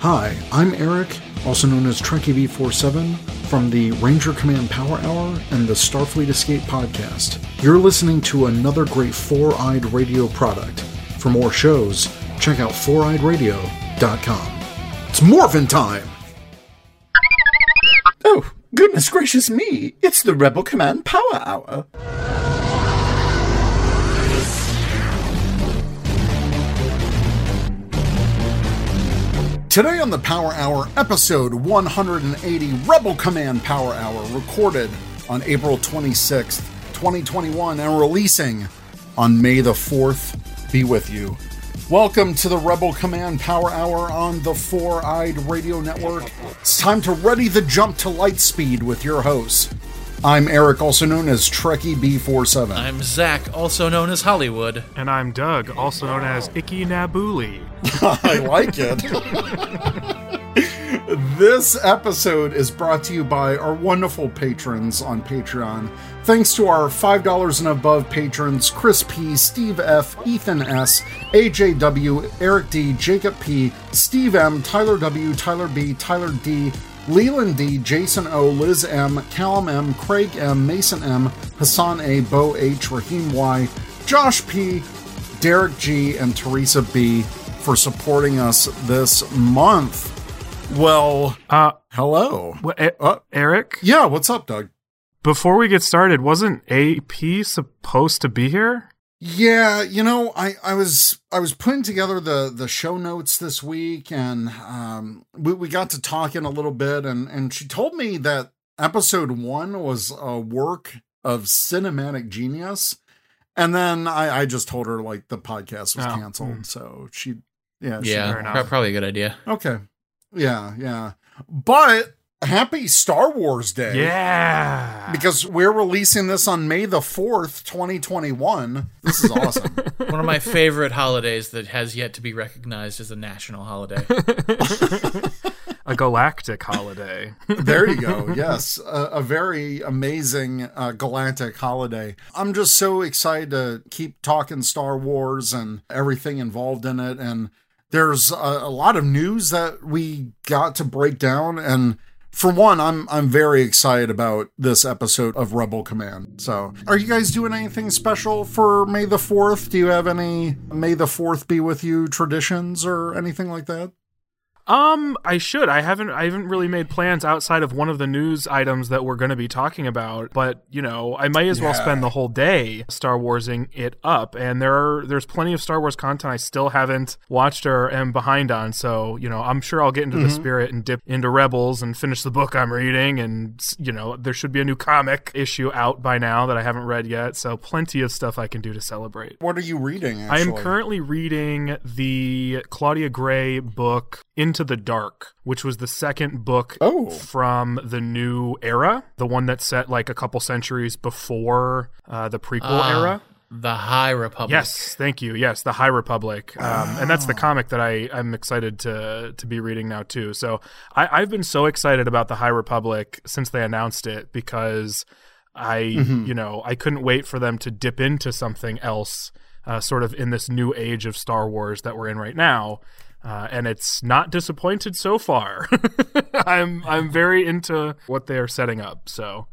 Hi, I'm Eric, also known as Trekkie V47, from the Ranger Command Power Hour and the Starfleet Escape podcast. You're listening to another great Four Eyed Radio product. For more shows, check out foureyedradio.com. It's morphin' time! Oh, goodness gracious me! It's the Rebel Command Power Hour! Today on the Power Hour, episode 180 Rebel Command Power Hour, recorded on April 26th, 2021, and releasing on May the 4th. Be with you. Welcome to the Rebel Command Power Hour on the Four Eyed Radio Network. It's time to ready the jump to light speed with your hosts. I'm Eric, also known as Trekkie B47. I'm Zach, also known as Hollywood. And I'm Doug, also known as Icky Nabuli. I like it. this episode is brought to you by our wonderful patrons on Patreon. Thanks to our $5 and above patrons Chris P., Steve F., Ethan S., AJW, Eric D., Jacob P., Steve M., Tyler W., Tyler B., Tyler D., Leland D, Jason O, Liz M, Callum M, Craig M, Mason M, Hassan A, Bo H, Raheem Y, Josh P, Derek G, and Teresa B for supporting us this month. Well, Uh, hello. E- Uh, Eric, yeah, what's up, Doug? before we get started, wasn't AP supposed to be here? Yeah, you know, I, I was I was putting together the the show notes this week, and um, we we got to talking a little bit, and and she told me that episode one was a work of cinematic genius, and then I I just told her like the podcast was Oh, canceled, hmm. so she yeah she, Yeah, fair probably a good idea. okay. Yeah yeah, but happy Star Wars Day Yeah. because we're releasing this on May the fourth, twenty twenty one. This is awesome. One of my favorite holidays that has yet to be recognized as a national holiday. a galactic holiday. there you go. Yes, a, a very amazing uh, galactic holiday. I'm just so excited to keep talking Star Wars and everything involved in it. And there's a, a lot of news that we got to break down. And for one, I'm I'm very excited about this episode of Rebel Command. So, are you guys doing anything special for May the Fourth? Do you have any May the Fourth be with you traditions or anything like that? Um, I should. I haven't. I haven't really made plans outside of one of the news items that we're going to be talking about. But you know, I might as well spend the whole day Star Warsing it up. And there are there's plenty of Star Wars content I still haven't watched or am behind on. So you know, I'm sure I'll get into the spirit and dip into Rebels and finish the book I'm reading. And you know, there should be a new comic issue out by now that I haven't read yet. So plenty of stuff I can do to celebrate. What are you reading? I am currently reading the Claudia Gray book Into the Dark, which was the second book Oh. from the new era, the one that set like a couple centuries before uh, the prequel Ah, era. The High Republic. Yes, thank you. Yes, the High Republic, um, and that's the comic that I I'm excited to to be reading now too. So I, I've been so excited about the High Republic since they announced it because I you know I couldn't wait for them to dip into something else, uh, sort of in this new age of Star Wars that we're in right now. Uh, and it's not disappointed so far. I'm I'm very into what they are setting up. So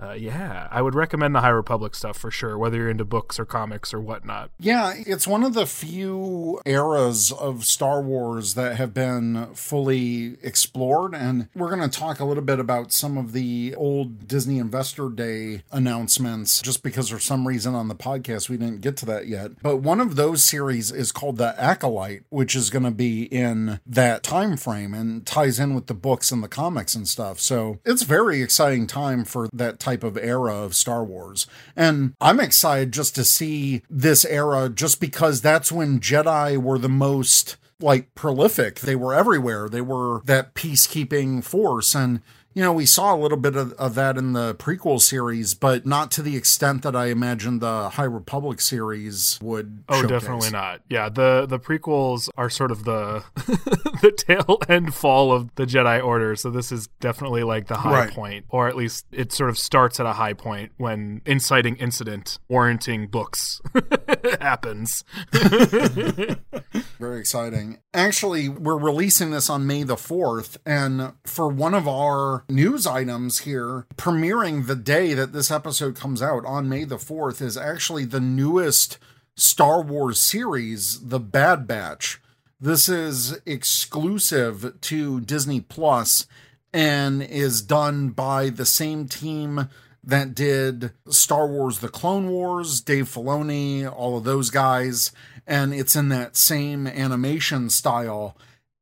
uh, yeah, I would recommend the High Republic stuff for sure, whether you're into books or comics or whatnot. Yeah, it's one of the few eras of Star Wars that have been fully explored. And we're going to talk a little bit about some of the old Disney Investor Day announcements, just because for some reason on the podcast we didn't get to that yet. But one of those series is called The Acolyte, which is going to be in that time frame and ties in with the books and the comics and stuff. So it's very exciting time for that type of era of Star Wars. And I'm excited just to see this era just because that's when Jedi were the most like prolific. They were everywhere. They were that peacekeeping force and you know, we saw a little bit of, of that in the prequel series, but not to the extent that I imagined the High Republic series would. Oh, showcase. definitely not. Yeah, the the prequels are sort of the the tail end fall of the Jedi Order, so this is definitely like the high Right. point, or at least it sort of starts at a high point when inciting incident warranting books happens. Very exciting. Actually, we're releasing this on May the 4th, and for one of our news items here, premiering the day that this episode comes out on May the 4th is actually the newest Star Wars series, The Bad Batch. This is exclusive to Disney Plus and is done by the same team that did Star Wars The Clone Wars, Dave Filoni, all of those guys, and it's in that same animation style.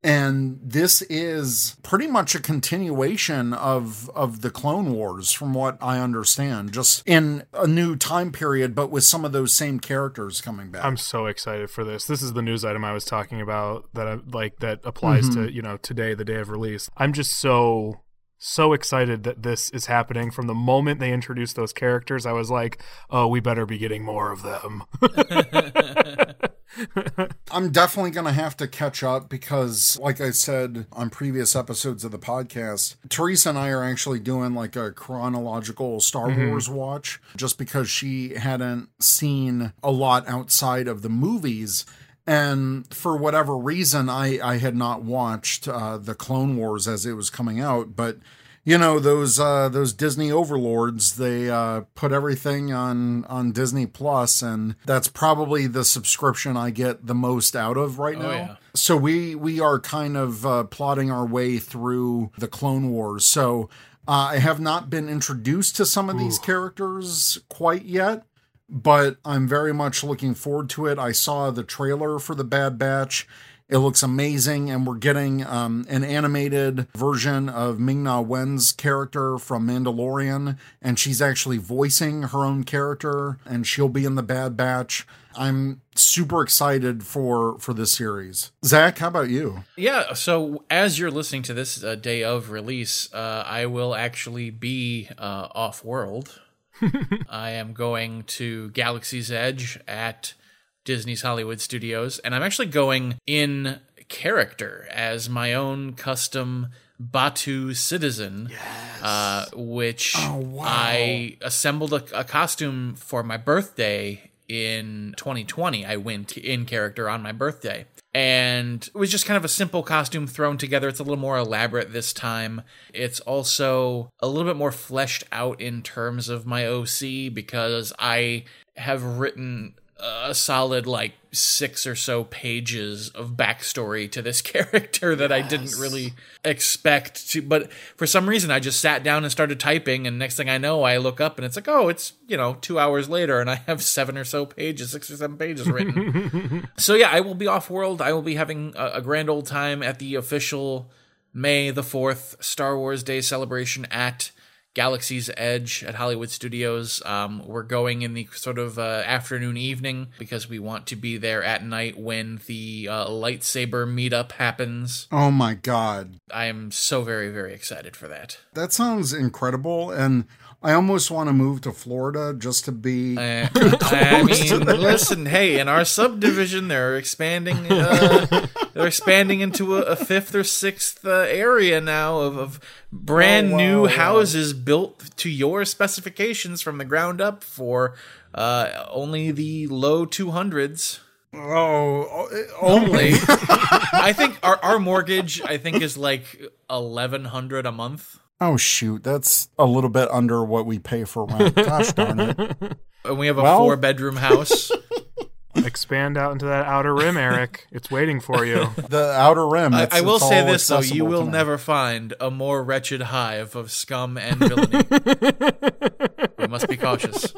And this is pretty much a continuation of of the Clone Wars, from what I understand, just in a new time period, but with some of those same characters coming back. I'm so excited for this. This is the news item I was talking about that I like that applies to, mm-hmm. you know, today, the day of release. I'm just so so excited that this is happening from the moment they introduced those characters. I was like, "Oh, we better be getting more of them." I'm definitely going to have to catch up because, like I said on previous episodes of the podcast, Teresa and I are actually doing like a chronological Star mm-hmm. Wars watch just because she hadn't seen a lot outside of the movies. And for whatever reason, I, I had not watched uh, the Clone Wars as it was coming out, but you know those uh, those Disney overlords. They uh, put everything on on Disney Plus, and that's probably the subscription I get the most out of right now. yeah. So we we are kind of uh, plotting our way through the Clone Wars. So uh, I have not been introduced to some of these characters quite yet but I'm very much looking forward to it. I saw the trailer for the Bad Batch. It looks amazing, and we're getting um, an animated version of Ming Na Wen's character from Mandalorian, and she's actually voicing her own character, and she'll be in the Bad Batch. I'm super excited for for this series. Zach, how about you? Yeah, so as you're listening to this uh, day of release, uh, I will actually be uh, off world. I am going to Galaxy's Edge at Disney's Hollywood Studios, and I'm actually going in character as my own custom Batuu citizen, uh, which I assembled a, a costume for my birthday in 2020. I went in character on my birthday. And it was just kind of a simple costume thrown together. It's a little more elaborate this time. It's also a little bit more fleshed out in terms of my OC because I have written a solid like six or so pages of backstory to this character that I didn't really expect to. But for some reason, I just sat down and started typing, and next thing I know, I look up and it's like, oh, it's you know two hours later, and I have seven or so pages, six or seven pages written. so yeah, I will be off world. I will be having a, a grand old time at the official May the fourth Star Wars Day celebration at. Galaxy's Edge at Hollywood Studios. Um, we're going in the sort of uh, afternoon evening because we want to be there at night when the uh, lightsaber meetup happens. Oh my god. I am so very, very excited for that. That sounds incredible and I almost want to move to Florida just to be Uh, I mean, listen, hey, in our subdivision, they're expanding. They're expanding into a, a fifth or sixth uh, area now of, of brand Oh, wow, new wow. houses built to your specifications from the ground up for uh, only the low two hundreds. Oh, only. I think our our mortgage, I think, is like eleven hundred a month. oh shoot, that's a little bit under what we pay for rent. Gosh darn it. And we have a Well- four bedroom house. Expand out into that outer rim, Eric. It's waiting for you. The outer rim. I, I will say this though: you will to never find a more wretched hive of scum and villainy. we must be cautious.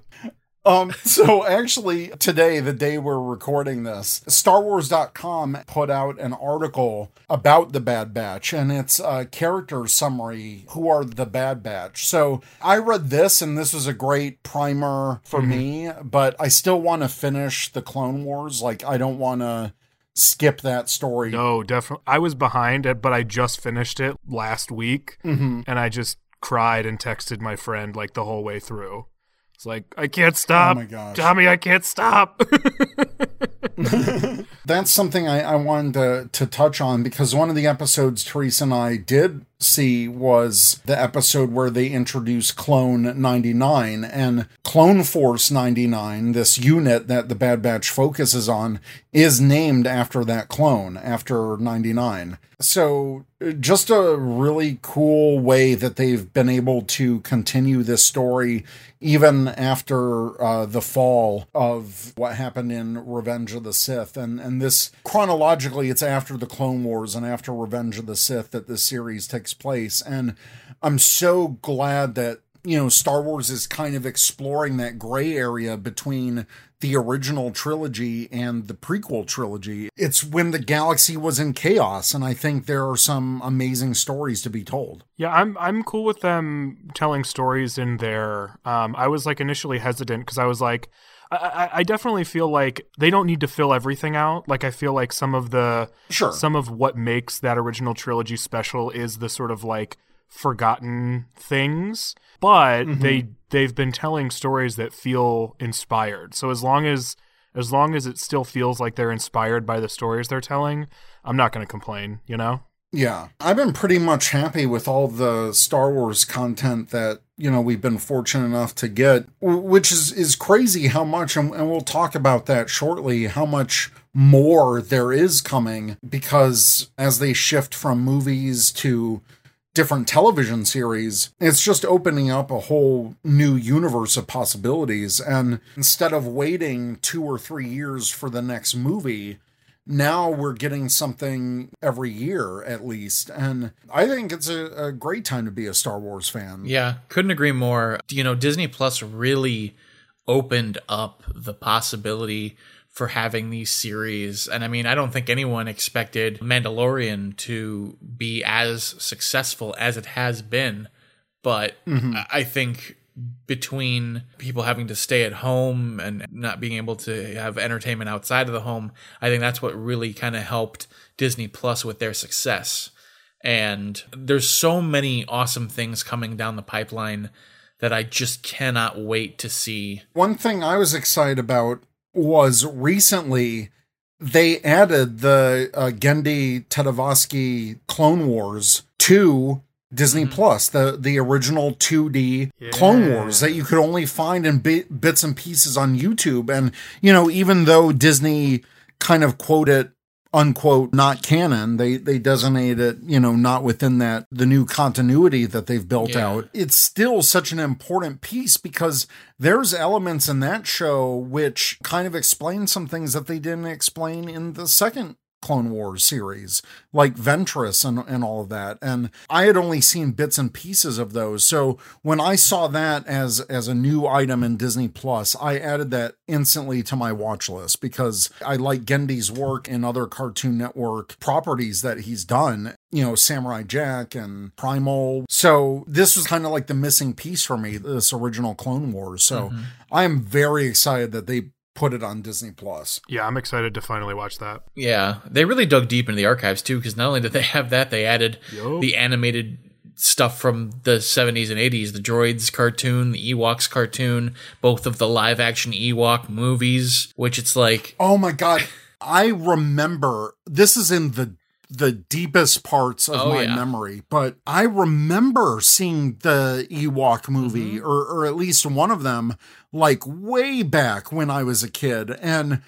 Um, so actually today, the day we're recording this, StarWars.com put out an article about the Bad Batch and it's a character summary. Who are the Bad Batch? So I read this and this was a great primer for me, but I still want to finish the Clone Wars. Like I don't want to skip that story. No, definitely. I was behind it, but I just finished it last week, Mm-hmm. and I just cried and texted my friend like the whole way through. It's like I can't stop, Oh my gosh. Tommy. I can't stop. That's something I, I wanted to, to touch on because one of the episodes Teresa and I did see was the episode where they introduced Clone 99 and Clone Force 99, this unit that the Bad Batch focuses on, is named after that clone, after 99. So, just a really cool way that they've been able to continue this story even after uh, the fall of what happened in Revenge of the Sith. And, and this, chronologically, it's after the Clone Wars and after Revenge of the Sith that this series takes place. And I'm so glad that, you know, Star Wars is kind of exploring that gray area between the original trilogy and the prequel trilogy. It's when the galaxy was in chaos, and I think there are some amazing stories to be told. yeah, I'm I'm cool with them telling stories in there. Um, I was like initially hesitant because I was like. I, I, definitely feel like they don't need to fill everything out. Like I feel like some of the Sure. some of what makes that original trilogy special is the sort of like forgotten things but mm-hmm. they they've been telling stories that feel inspired so as long as as long as it still feels like they're inspired by the stories they're telling i'm not going to complain you know Yeah. I've been pretty much happy with all the Star Wars content that, you know, we've been fortunate enough to get, which is, is crazy how much, and, and we'll talk about that shortly, how much more there is coming because as they shift from movies to different television series, it's just opening up a whole new universe of possibilities. And instead of waiting two or three years for the next movie, now we're getting something every year at least. And I think it's a, a great time to be a Star Wars fan. Yeah, couldn't agree more. You know, Disney Plus really opened up the possibility for having these series. And I mean, I don't think anyone expected Mandalorian to be as successful as it has been. But mm-hmm. I- I think between people having to stay at home and not being able to have entertainment outside of the home, I think that's what really kind of helped Disney Plus with their success. And there's so many awesome things coming down the pipeline that I just cannot wait to see. One thing I was excited about was recently they added the uh, Genndy Tartakovsky Clone Wars to Disney mm-hmm. Plus, the the original 2D Clone Wars that you could only find in bi- bits and pieces on YouTube. And you know, even though Disney kind of quote it unquote not canon they they designate it you know not within that the new continuity that they've built Yeah. out it's still such an important piece because there's elements in that show which kind of explain some things that they didn't explain in the second Clone Wars series, like Ventress and, and all of that. And I had only seen bits and pieces of those. So when I saw that as as a new item in Disney Plus, I added that instantly to my watch list because I like Genndy's work in other Cartoon Network properties that he's done. You know, Samurai Jack and Primal. So this was kind of like the missing piece for me, this original Clone Wars. So mm-hmm. I am very excited that they put it on Disney Plus. yeah i'm excited to finally watch that Yeah, they really dug deep into the archives too, because not only did they have that, they added Yup. the animated stuff from the 70s and 80s the droids cartoon the ewoks cartoon both of the live action ewok movies which it's like Oh my god. I remember this is in the the deepest parts of Oh, my yeah. memory, but I remember seeing the Ewok movie Mm-hmm. or or at least one of them like way back when I was a kid and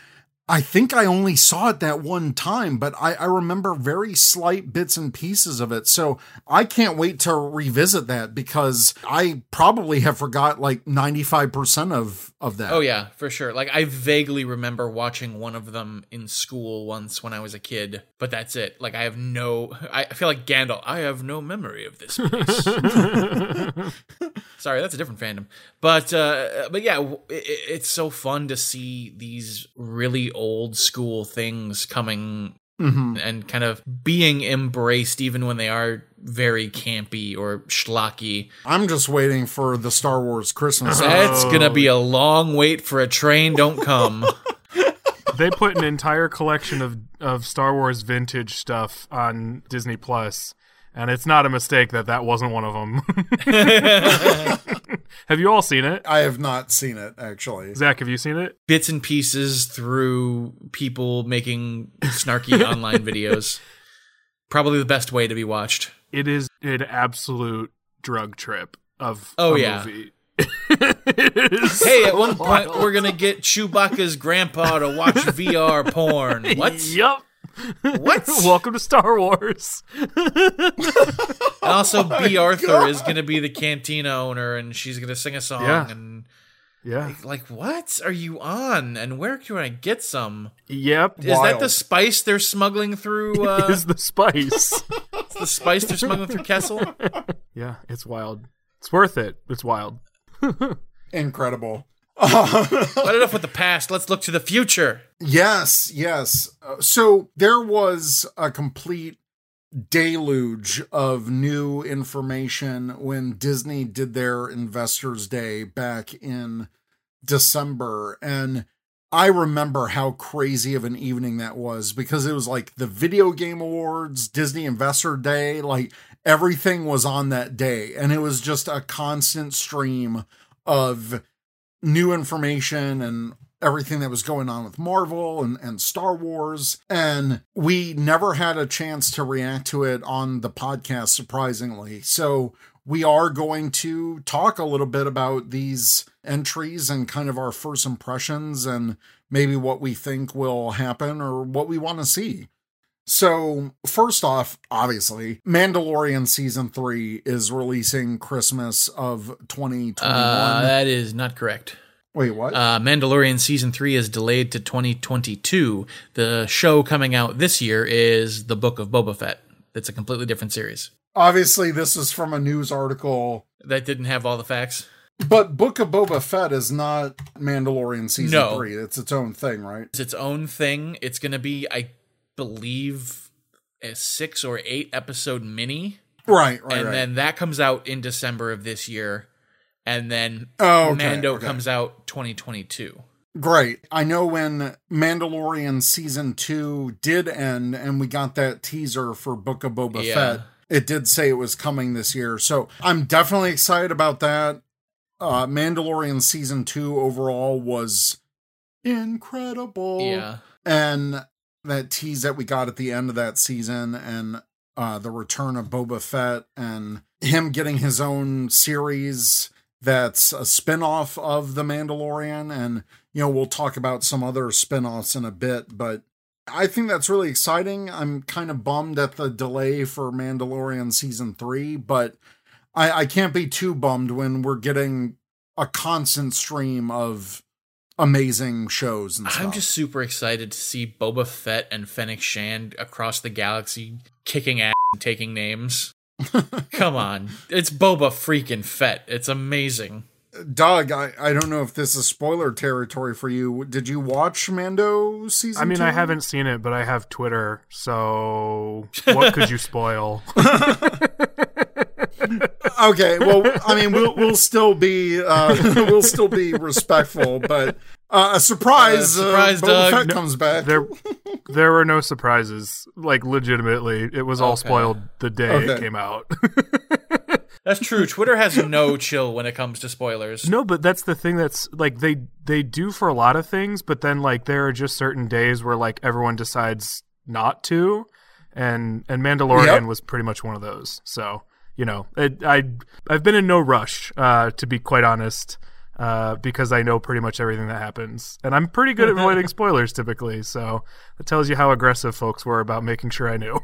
I think I only saw it that one time, but I, I remember very slight bits and pieces of it. So I can't wait to revisit that because I probably have forgot like 95% of, of that. oh yeah for sure like i vaguely remember watching one of them in school once when i was a kid but that's it like i have no i I feel like gandalf i have no memory of this place Sorry, that's a different fandom. But uh, but yeah, it, it's so fun to see these really old school things coming Mhm. and kind of being embraced, even when they are very campy or schlocky. I'm just waiting for the Star Wars Christmas. That's gonna be a long wait for a train. Don't come. they put an entire collection of of Star Wars vintage stuff on Disney Plus, and it's not a mistake that that wasn't one of them. have you all seen it? I have not seen it actually. Zach, have you seen it? Bits and pieces through people making snarky online videos. Probably the best way to be watched. It is an absolute drug trip of Oh, a yeah. movie. It is Hey, at so one point we're gonna get Chewbacca's grandpa to watch VR porn. What? Yup. What? Welcome to Star Wars. And also, Bea Arthur is gonna be the cantina owner, and she's gonna sing a song. Yeah. And Yeah. like, what are you on? And where can I get some? Yep. Is that the spice they're smuggling through? Uh, is the spice. It's the spice they're smuggling through Kessel? yeah, it's wild. It's worth it. It's wild. Incredible. But enough with the past. Let's look to the future. Yes, yes. Uh, so there was a complete deluge of new information when Disney did their Investors Day back in December. And I remember how crazy of an evening that was because it was like the Video Game Awards, Disney Investor Day, like everything was on that day. And it was just a constant stream of new information and everything that was going on with Marvel and, and Star Wars. And we never had a chance to react to it on the podcast, surprisingly. So we are going to talk a little bit about these entries and kind of our first impressions and maybe what we think will happen or what we want to see. So, first off, obviously, Mandalorian season 3 is releasing Christmas of 2021. Uh, that is not correct. Wait, what? Uh, Mandalorian season three is delayed to 2022. The show coming out this year is the Book of Boba Fett. It's a completely different series. Obviously, this is from a news article, That didn't have all the facts. but Book of Boba Fett is not Mandalorian season No. 3. It's its own thing, right? It's its own thing. It's going to be, I believe, a six or eight episode mini, Right, right, and right. then that comes out in December of this year, and then oh, okay, Mando okay. comes out 2022. Great. I know when Mandalorian season 2 did end and we got that teaser for Book of Boba Yeah. Fett, it did say it was coming this year. So, I'm definitely excited about that. Uh Mandalorian season 2 overall was incredible. Yeah. and that tease that we got at the end of that season and uh the return of Boba Fett and him getting his own series that's a spin-off of The Mandalorian and you know we'll talk about some other spin-offs in a bit but I think that's really exciting. I'm kind of bummed at the delay for Mandalorian season 3 but I I can't be too bummed when we're getting a constant stream of amazing shows and stuff. I'm just super excited to see Boba Fett and Fennec Shand across the galaxy kicking ass and taking names. Come on. It's Boba freaking Fett. It's amazing. Doug, I, I don't know if this is spoiler territory for you. Did you watch Mando season? I mean, I haven't seen it, but I have Twitter, so what could you spoil? Okay, well, I mean, we'll we'll still be uh, we'll still be respectful, but uh, a surprise, Uh, surprise, uh, Doug. Fett No, comes back. there, there were no surprises. Like legitimately, it was all Okay. spoiled the day it came out. That's true. Twitter has no chill when it comes to spoilers. no, but that's the thing. That's like they they do for a lot of things, but then like there are just certain days where like everyone decides not to, and and Mandalorian Yep. was pretty much one of those. So you know, it, I I've been in no rush, uh, to be quite honest. Uh, because I know pretty much everything that happens, and I'm pretty good at avoiding spoilers typically. So that tells you how aggressive folks were about making sure I knew.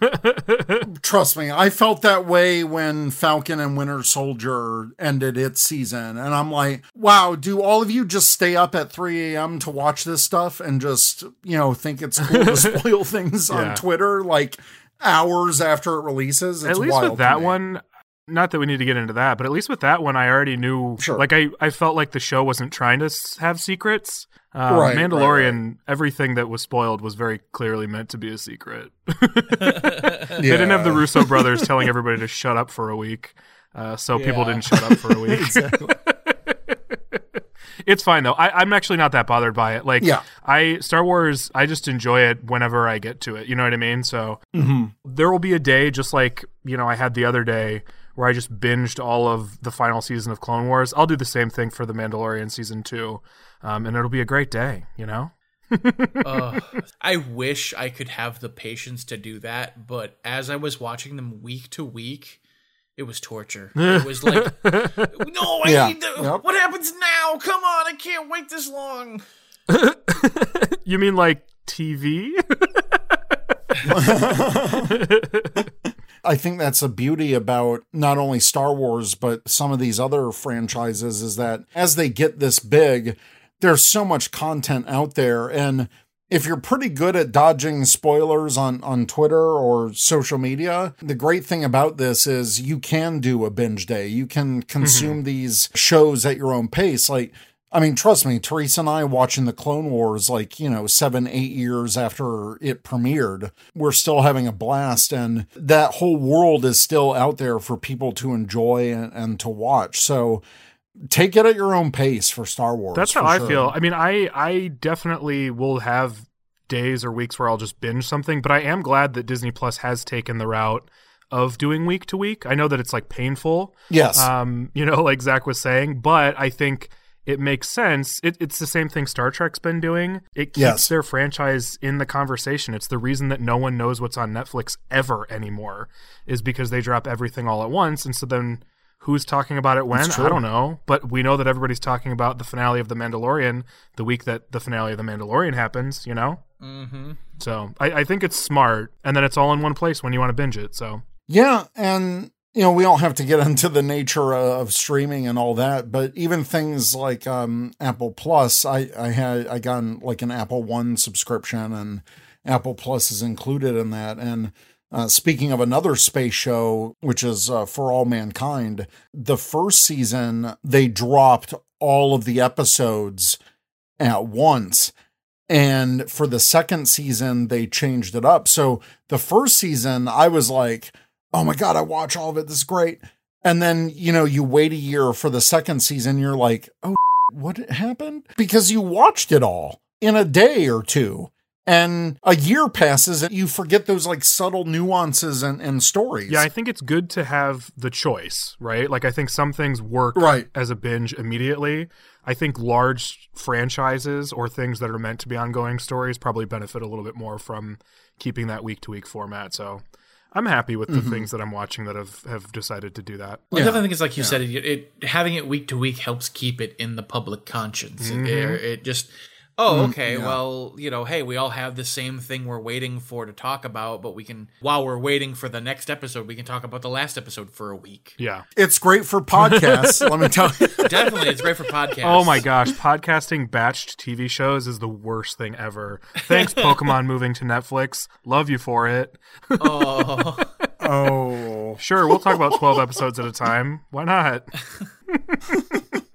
Trust me, I felt that way when Falcon and Winter Soldier ended its season, and I'm like, wow, do all of you just stay up at 3 a.m. to watch this stuff and just you know think it's cool to spoil things Yeah. on Twitter like hours after it releases? It's at least wild with that one not that we need to get into that but at least with that one i already knew Sure. like i i felt like the show wasn't trying to have secrets. Um, Right, right, mandalorian everything that was spoiled was very clearly meant to be a secret. They didn't have the russo brothers telling everybody to shut up for a week uh, so people didn't shut up for a week. Exactly. It's fine though. I, I'm actually not that bothered by it. Like, Yeah. I Star Wars, I just enjoy it whenever I get to it. You know what I mean? So there will be a day, just like you know, I had the other day where I just binged all of the final season of Clone Wars. I'll do the same thing for the Mandalorian season two, um, and it'll be a great day. You know? Ugh. I wish I could have the patience to do that, but as I was watching them week to week, it was torture. It was like, no, I Yeah. need to. Yep. What happens now? Come on, I can't wait this long. You mean like TV? I think that's a beauty about not only Star Wars, but some of these other franchises is that as they get this big, there's so much content out there. And if you're pretty good at dodging spoilers on, on Twitter or social media, the great thing about this is you can do a binge day. You can consume mm-hmm. these shows at your own pace. Like, I mean, trust me, Teresa and I watching the Clone Wars, like, you know, seven, eight years after it premiered, we're still having a blast. And that whole world is still out there for people to enjoy and, and to watch. So take it at your own pace for Star Wars. That's how I sure. feel. I mean, I I definitely will have days or weeks where I'll just binge something, but I am glad that Disney Plus has taken the route of doing week to week. I know that it's like painful, Yes. um, you know, like Zach was saying, but I think it makes sense. It, it's the same thing Star Trek's been doing. It keeps Yes. their franchise in the conversation. It's the reason that no one knows what's on Netflix ever anymore, is because they drop everything all at once. And so then who's talking about it when? I don't know. But we know that everybody's talking about the finale of The Mandalorian the week that the finale of The Mandalorian happens, you know? Mm-hmm. So I, I think it's smart. And then it's all in one place when you want to binge it. So Yeah, and you know, we don't have to get into the nature of streaming and all that, but even things like um, Apple Plus, I I had I got like an Apple One subscription, and Apple Plus is included in that. And uh, speaking of another space show, which is uh, For All Mankind, the first season they dropped all of the episodes at once. And for the second season, they changed it up. So the first season, I was like, oh my God, I watch all of it. This is great. And then, you know, you wait a year for the second season, you're like, oh, what happened? Because you watched it all in a day or two. And a year passes and you forget those like subtle nuances and, and stories. yeah, I think it's good to have the choice, right? Like I think some things work Right. as a binge immediately. I think large franchises or things that are meant to be ongoing stories probably benefit a little bit more from keeping that week to week format. So I'm happy with the mm-hmm. things that I'm watching that have, have decided to do that. I definitely think it's like you said. It, it having it week to week helps keep it in the public conscience. It, mm-hmm. it just. Oh, mm, okay. Well, you know, hey, we all have the same thing we're waiting for to talk about, but we can, while we're waiting for the next episode, we can talk about the last episode for a week. Yeah. It's great for podcasts, let me tell you. Definitely, it's great for podcasts. Oh my gosh, podcasting batched TV shows is the worst thing ever. Thanks, Pokemon moving to Netflix. Love you for it. Oh, Oh. Sure, we'll talk about 12 episodes at a time. Why not?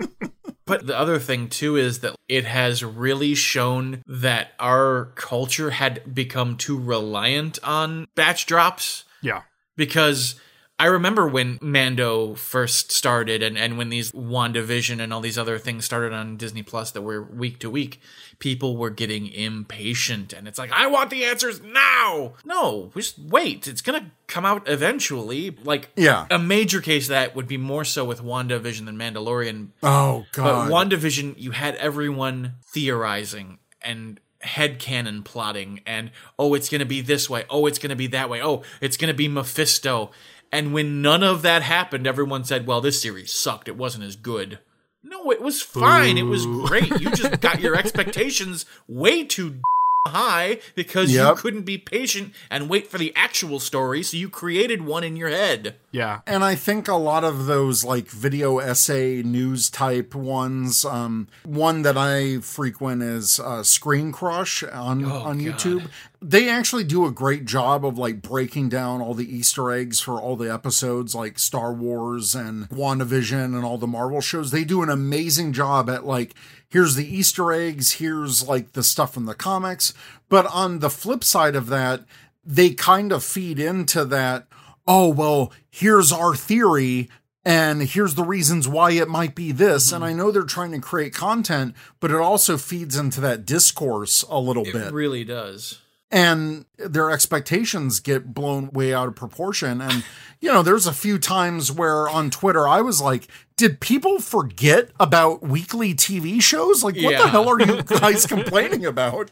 But the other thing too is that it has really shown that our culture had become too reliant on batch drops Yeah. because I remember when Mando first started and, and when these WandaVision and all these other things started on Disney Plus that were week to week, people were getting impatient and it's like, I want the answers now. No, just wait. It's gonna come out eventually. Like Yeah. a major case of that would be more so with WandaVision than Mandalorian Oh, but God. WandaVision, you had everyone theorizing and Head headcanon plotting and oh it's gonna be this way, oh it's gonna be that way, oh it's gonna be Mephisto. And when none of that happened, everyone said, Well, this series sucked, it wasn't as good. No, it was fine. It was great. You just got your expectations way too high because you couldn't be patient and wait for the actual story, so you created one in your head. Yeah. And I think a lot of those like video essay news type ones, um, one that I frequent is uh, Screen Crush on on YouTube. They actually do a great job of like breaking down all the Easter eggs for all the episodes, like Star Wars and WandaVision and all the Marvel shows. They do an amazing job at like here's the Easter eggs, here's like the stuff from the comics. But on the flip side of that, they kind of feed into that oh well here's our theory and here's the reasons why it might be this. Mm-hmm. And I know they're trying to create content, but it also feeds into that discourse a little It bit. It really does. And their expectations get blown way out of proportion. And, you know, there's a few times where on Twitter I was like, did people forget about weekly TV shows? Like, what the hell are you guys complaining about?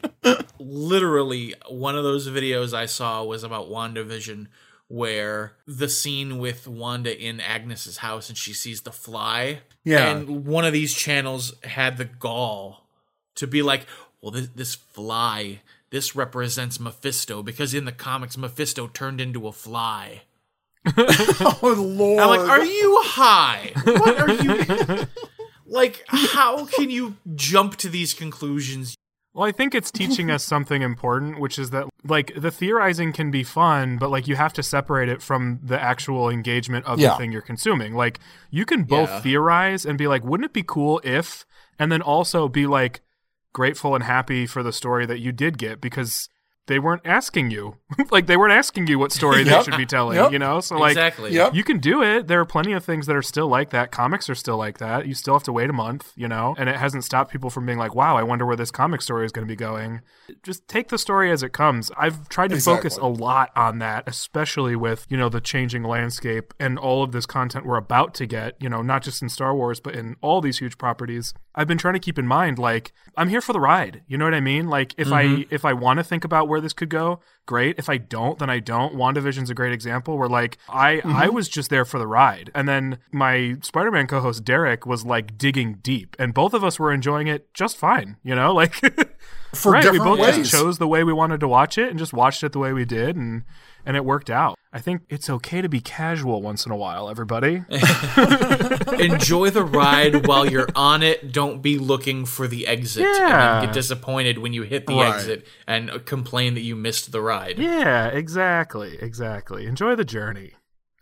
literally one of those videos I saw was about WandaVision where the scene with Wanda in Agnes's house and she sees the fly. Yeah. And one of these channels had the gall to be like, well, this, this fly, this represents Mephisto because in the comics, Mephisto turned into a fly. oh, Lord. I'm like, are you high? What are you. like, how can you jump to these conclusions? Well, I think it's teaching us something important, which is that like the theorizing can be fun, but like you have to separate it from the actual engagement of Yeah. the thing you're consuming. Like you can both Yeah. theorize and be like, wouldn't it be cool if, and then also be like grateful and happy for the story that you did get because they weren't asking you, like they weren't asking you what story they should be telling, Yep. you know? So like exactly. Yep. you can do it. There are plenty of things that are still like that. Comics are still like that. You still have to wait a month, you know, and it hasn't stopped people from being like, wow, I wonder where this comic story is going to be going. Just take the story as it comes. I've tried to focus a lot on that, especially with, you know, the changing landscape and all of this content we're about to get, you know, not just in Star Wars, but in all these huge properties. I've been trying to keep in mind, like, I'm here for the ride. You know what I mean? Like, if I mm-hmm. if I want to think about where this could go, great. If I don't, then I don't. WandaVision's a great example where like I I mm-hmm. was just there for the ride. And then my Spider-Man co-host Derek was like digging deep and both of us were enjoying it just fine, you know? Like For right, we both ways. just chose the way we wanted to watch it and just watched it the way we did and and it worked out. I think it's okay to be casual once in a while, everybody. enjoy the ride while you're on it. Don't be looking for the exit and Yeah. then get disappointed when you hit the Right. exit and uh, complain that you missed the ride. yeah, exactly. Exactly. Enjoy the journey.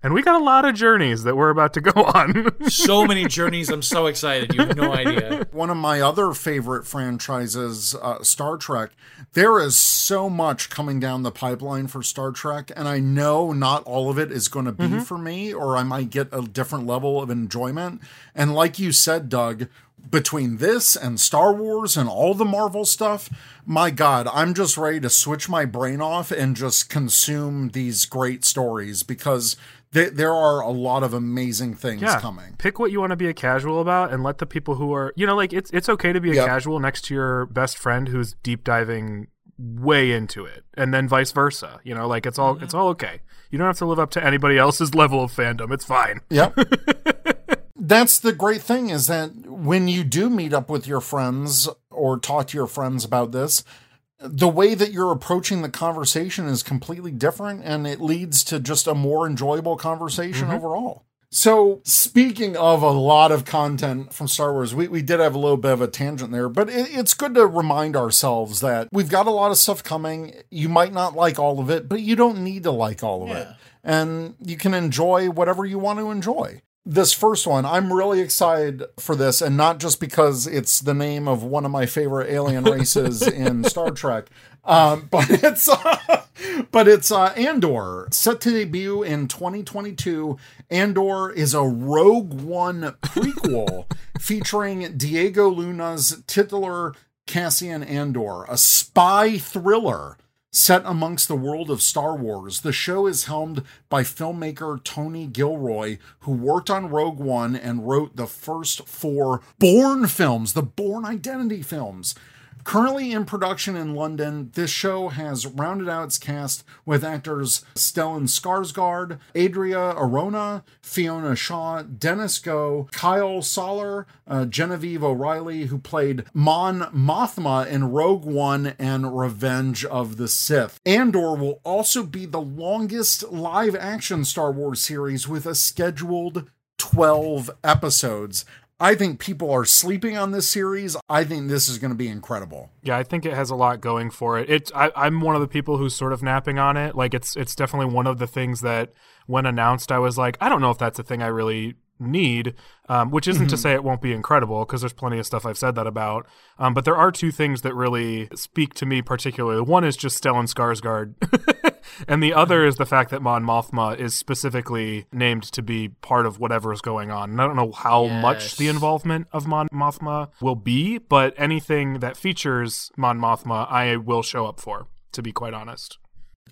And we got a lot of journeys that we're about to go on. So many journeys. I'm so excited. You have no idea. one of my other favorite franchises, uh, Star Trek, there is so much coming down the pipeline for Star Trek, and I know not all of it is going to be for me, or I might get a different level of enjoyment. And like you said, Doug, between this and Star Wars and all the Marvel stuff, my God, I'm just ready to switch my brain off and just consume these great stories because th- there are a lot of amazing things coming. Pick what you want to be a casual about and let the people who are, you know, like it's it's okay to be a Yep. casual next to your best friend who's deep diving way into it and then vice versa. You know, like it's all mm-hmm. it's all okay. You don't have to live up to anybody else's level of fandom. It's fine. Yep. That's the great thing is that when you do meet up with your friends or talk to your friends about this, the way that you're approaching the conversation is completely different and it leads to just a more enjoyable conversation mm-hmm. overall. So, speaking of a lot of content from Star Wars, we, we did have a little bit of a tangent there, but it, it's good to remind ourselves that we've got a lot of stuff coming. You might not like all of it, but you don't need to like all of it. And you can enjoy whatever you want to enjoy. This first one, I'm really excited for this, and not just because it's the name of one of my favorite alien races in Star Trek, um, but it's but it's uh, Andor set to debut in 2022. Andor is a Rogue One prequel featuring Diego Luna's titular Cassian Andor, a spy thriller set amongst the world of Star Wars. The show is helmed by filmmaker Tony Gilroy, who worked on Rogue One and wrote the first four Bourne films, the Bourne Identity films. Currently in production in London, this show has rounded out its cast with actors Stellan Skarsgård, Adria Arjona, Fiona Shaw, Denise Gough, Kyle Soller, uh, Genevieve O'Reilly, who played Mon Mothma in Rogue One and Revenge of the Sith. Andor will also be the longest live action Star Wars series with a scheduled 12 episodes. I think people are sleeping on this series. I think this is going to be incredible. Yeah, I think it has a lot going for it. It's I, I'm one of the people who's sort of napping on it. Like it's it's definitely one of the things that when announced, I was like, I don't know if that's a thing I really need. Um, which isn't to say it won't be incredible because there's plenty of stuff I've said that about. Um, but there are two things that really speak to me particularly. One is just Stellan Skarsgård. and the other is the fact that Mon Mothma is specifically named to be part of whatever is going on. And I don't know how much the involvement of Mon Mothma will be, but anything that features Mon Mothma, I will show up for. To be quite honest.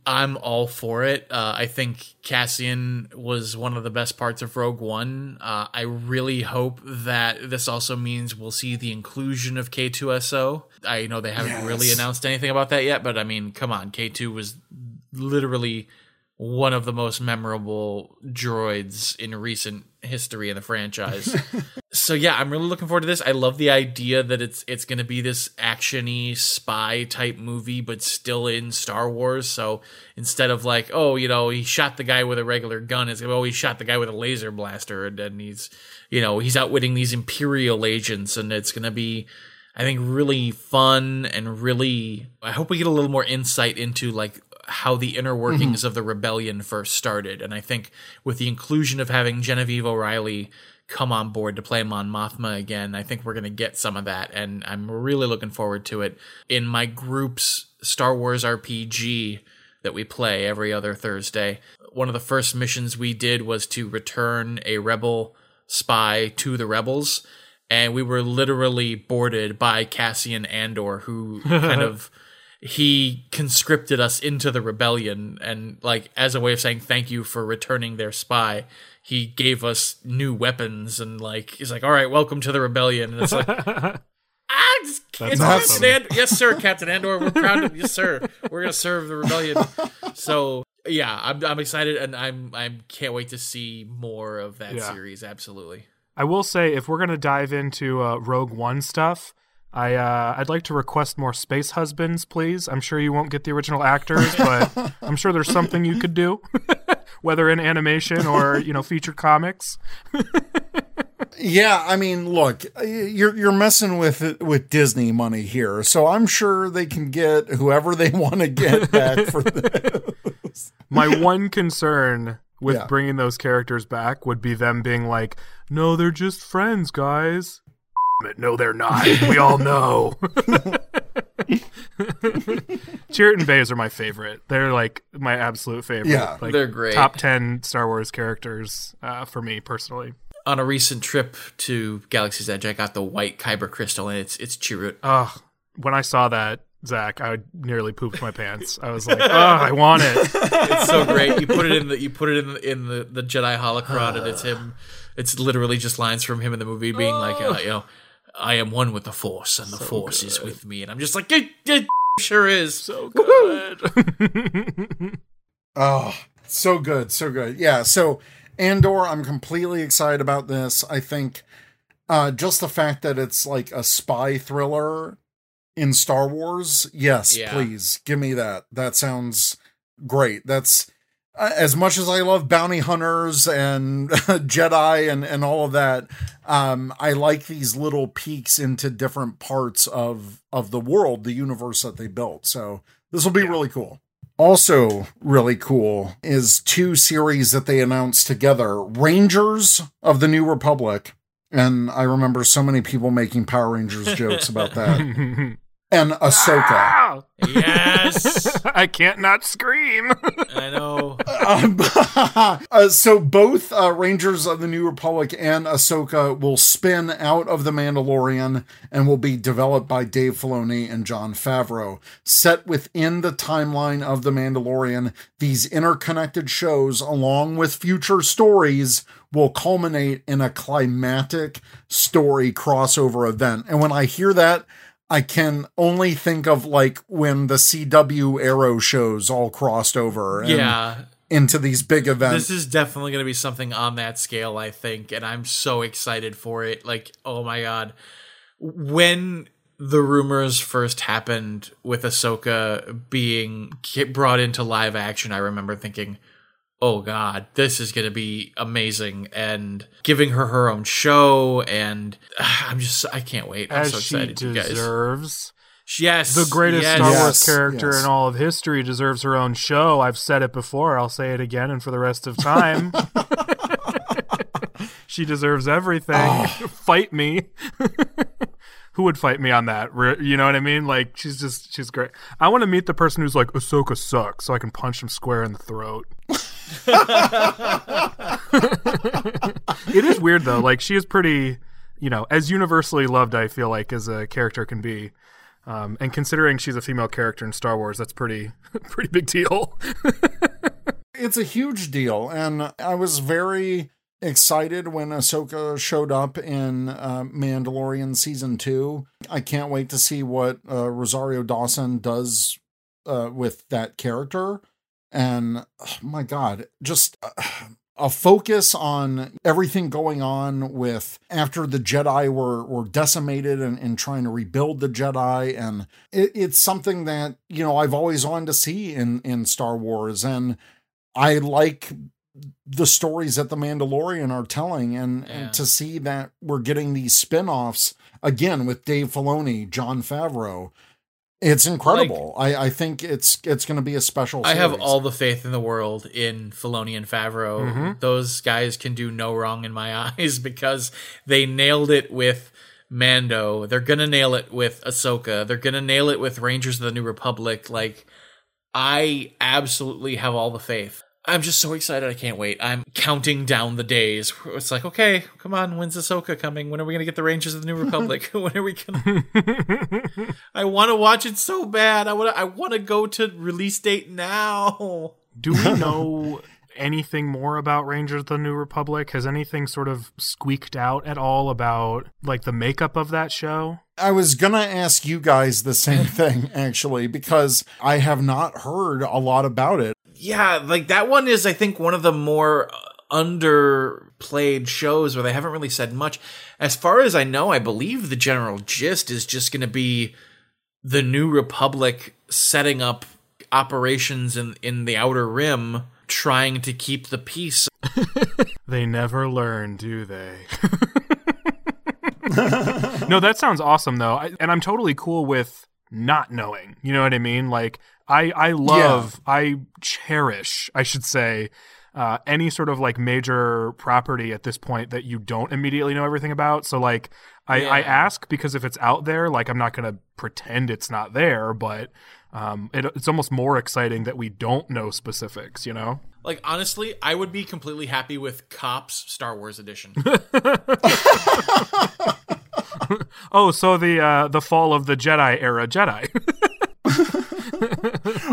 I'm all for it. Uh, I think Cassian was one of the best parts of Rogue One. Uh, I really hope that this also means we'll see the inclusion of K2SO. I know they haven't really announced anything about that yet, but I mean, come on, K2 was literally one of the most memorable droids in recent history in the franchise. so yeah, I'm really looking forward to this. I love the idea that it's it's going to be this actiony spy type movie, but still in Star Wars. So instead of like, oh, you know, he shot the guy with a regular gun, it's oh, he shot the guy with a laser blaster, and then he's, you know, he's outwitting these Imperial agents, and it's going to be. I think really fun and really I hope we get a little more insight into like how the inner mm-hmm. workings of the rebellion first started. And I think with the inclusion of having Genevieve O'Reilly come on board to play Mon Mothma again, I think we're going to get some of that. And I'm really looking forward to it. In my group's Star Wars RPG that we play every other Thursday, one of the first missions we did was to return a rebel spy to the rebels. And we were literally boarded by Cassian Andor, who kind of he conscripted us into the rebellion and like as a way of saying thank you for returning their spy he gave us new weapons and like he's like all right welcome to the rebellion and it's like ah just, it's awesome. Captain Andor. yes sir captain andor we're proud of yes sir we're gonna serve the rebellion so yeah i'm, I'm excited and i'm i can't wait to see more of that Yeah. series absolutely I will say, if we're gonna dive into uh, Rogue One stuff, I uh, I'd like to request more space husbands, please. I'm sure you won't get the original actors, but I'm sure there's something you could do, whether in animation or you know feature comics. Yeah, I mean, look, you're you're messing with with Disney money here, so I'm sure they can get whoever they want to get back for this. My one concern with Yeah. bringing those characters back would be them being like, "No, they're just friends, guys." No, they're not. We all know. Chirrut and Baze are my favorite. They're like my absolute favorite. Yeah. like, They're great. Top ten Star Wars characters uh, for me personally. on a recent trip to galaxy's edge i got the white kyber crystal and it's it's chirrut Ugh, when I saw that, Zach, I nearly pooped my pants. I was like, "Oh, I want it." it's so great. You put it in the you put it in the, in the the Jedi holocron, and it's him. It's literally just lines from him in the movie being like, uh, you know, I am one with the Force, and the Force is with me, and I'm just like, it, it sure is. So good. Oh, so good, so good. Yeah, so Andor, I'm completely excited about this. I think uh just the fact that it's like a spy thriller in Star Wars, yes, Yeah. please give me that. That sounds great. That's as much as I love bounty hunters and Jedi and and all of that. Um, I like these little peeks into different parts of of the world, the universe that they built. So this will be really cool. Also, really cool is two series that they announced together Rangers of the New Republic. And I remember so many people making Power Rangers jokes about that. And Ahsoka. Ah! Yes, I can't not scream. I know. Um, uh, so both uh, Rangers of the New Republic and Ahsoka will spin out of The Mandalorian and will be developed by Dave Filoni and Jon Favreau. Set within the timeline of The Mandalorian, these interconnected shows, along with future stories, will culminate in a climatic story crossover event. And when I hear that, I can only think of like when the CW Arrow shows all crossed over. and- Yeah, into these big events. this is definitely going to be something on that scale, I think, and I'm so excited for it. Like, oh my god, when the rumors first happened with Ahsoka being brought into live action, I remember thinking, "Oh god, this is going to be amazing!" And giving her her own show, and I'm just, I can't wait. I'm As so she excited, you guys. She deserves. Yes, The greatest yes. Star Wars Yes, character yes. in all of history deserves her own show. I've said it before. I'll say it again and for the rest of time. she deserves everything. Oh. Fight me. who would fight me on that? You know what I mean? Like she's just she's great. I want to meet the person who's like Ahsoka sucks, so I can punch him square in the throat. it is weird though. Like she is pretty, you know, as universally loved. I feel like as a character can be. Um, and considering she's a female character in Star Wars, that's pretty pretty big deal. it's a huge deal, and I was very excited when Ahsoka showed up in uh, Mandalorian season two. I can't wait to see what uh, Rosario Dawson does uh, with that character. And oh my God, just uh, a focus on everything going on with after the Jedi were were decimated and, and trying to rebuild the Jedi, and it, it's something that you know I've always wanted to see in in Star Wars, and I like the stories that the Mandalorian are telling, and, Yeah. and to see that we're getting these spin-offs again with Dave Filoni, Jon Favreau. It's incredible. I, I think it's it's going to be a special. I have all the faith in the world in Filoni and Favreau. Mhm. Those guys can do no wrong in my eyes because they nailed it with Mando. They're gonna nail it with Ahsoka. They're gonna nail it with Rangers of the New Republic. Like, I absolutely have all the faith. I'm just so excited. I can't wait. I'm counting down the days. It's like, okay, come on. When's Ahsoka coming? When are we going to get the Rangers of the New Republic? when are we going to. I want to watch it so bad. I want to I want to go to release date now. Do we know anything more about Rangers of the New Republic? Has anything sort of squeaked out at all about like the makeup of that show? I was gonna ask you guys the same thing actually because I have not heard a lot about it. Yeah, like that one is I think one of the more uh, underplayed shows where they haven't really said much. As far as I know, I believe the general gist is just going to be the New Republic setting up operations in in the outer rim trying to keep the peace They never learn, do they? no, that sounds awesome though, I, and I'm totally cool with not knowing. You know what I mean? Like I, I love, I cherish, I should say, uh, any sort of like major property at this point that you don't immediately know everything about. So like, I, I ask because if it's out there, like I'm not gonna pretend it's not there, but um, it, it's almost more exciting that we don't know specifics. You know? Like honestly, I would be completely happy with Cops Star Wars edition. Oh, so the uh, the fall of the Jedi era Jedi.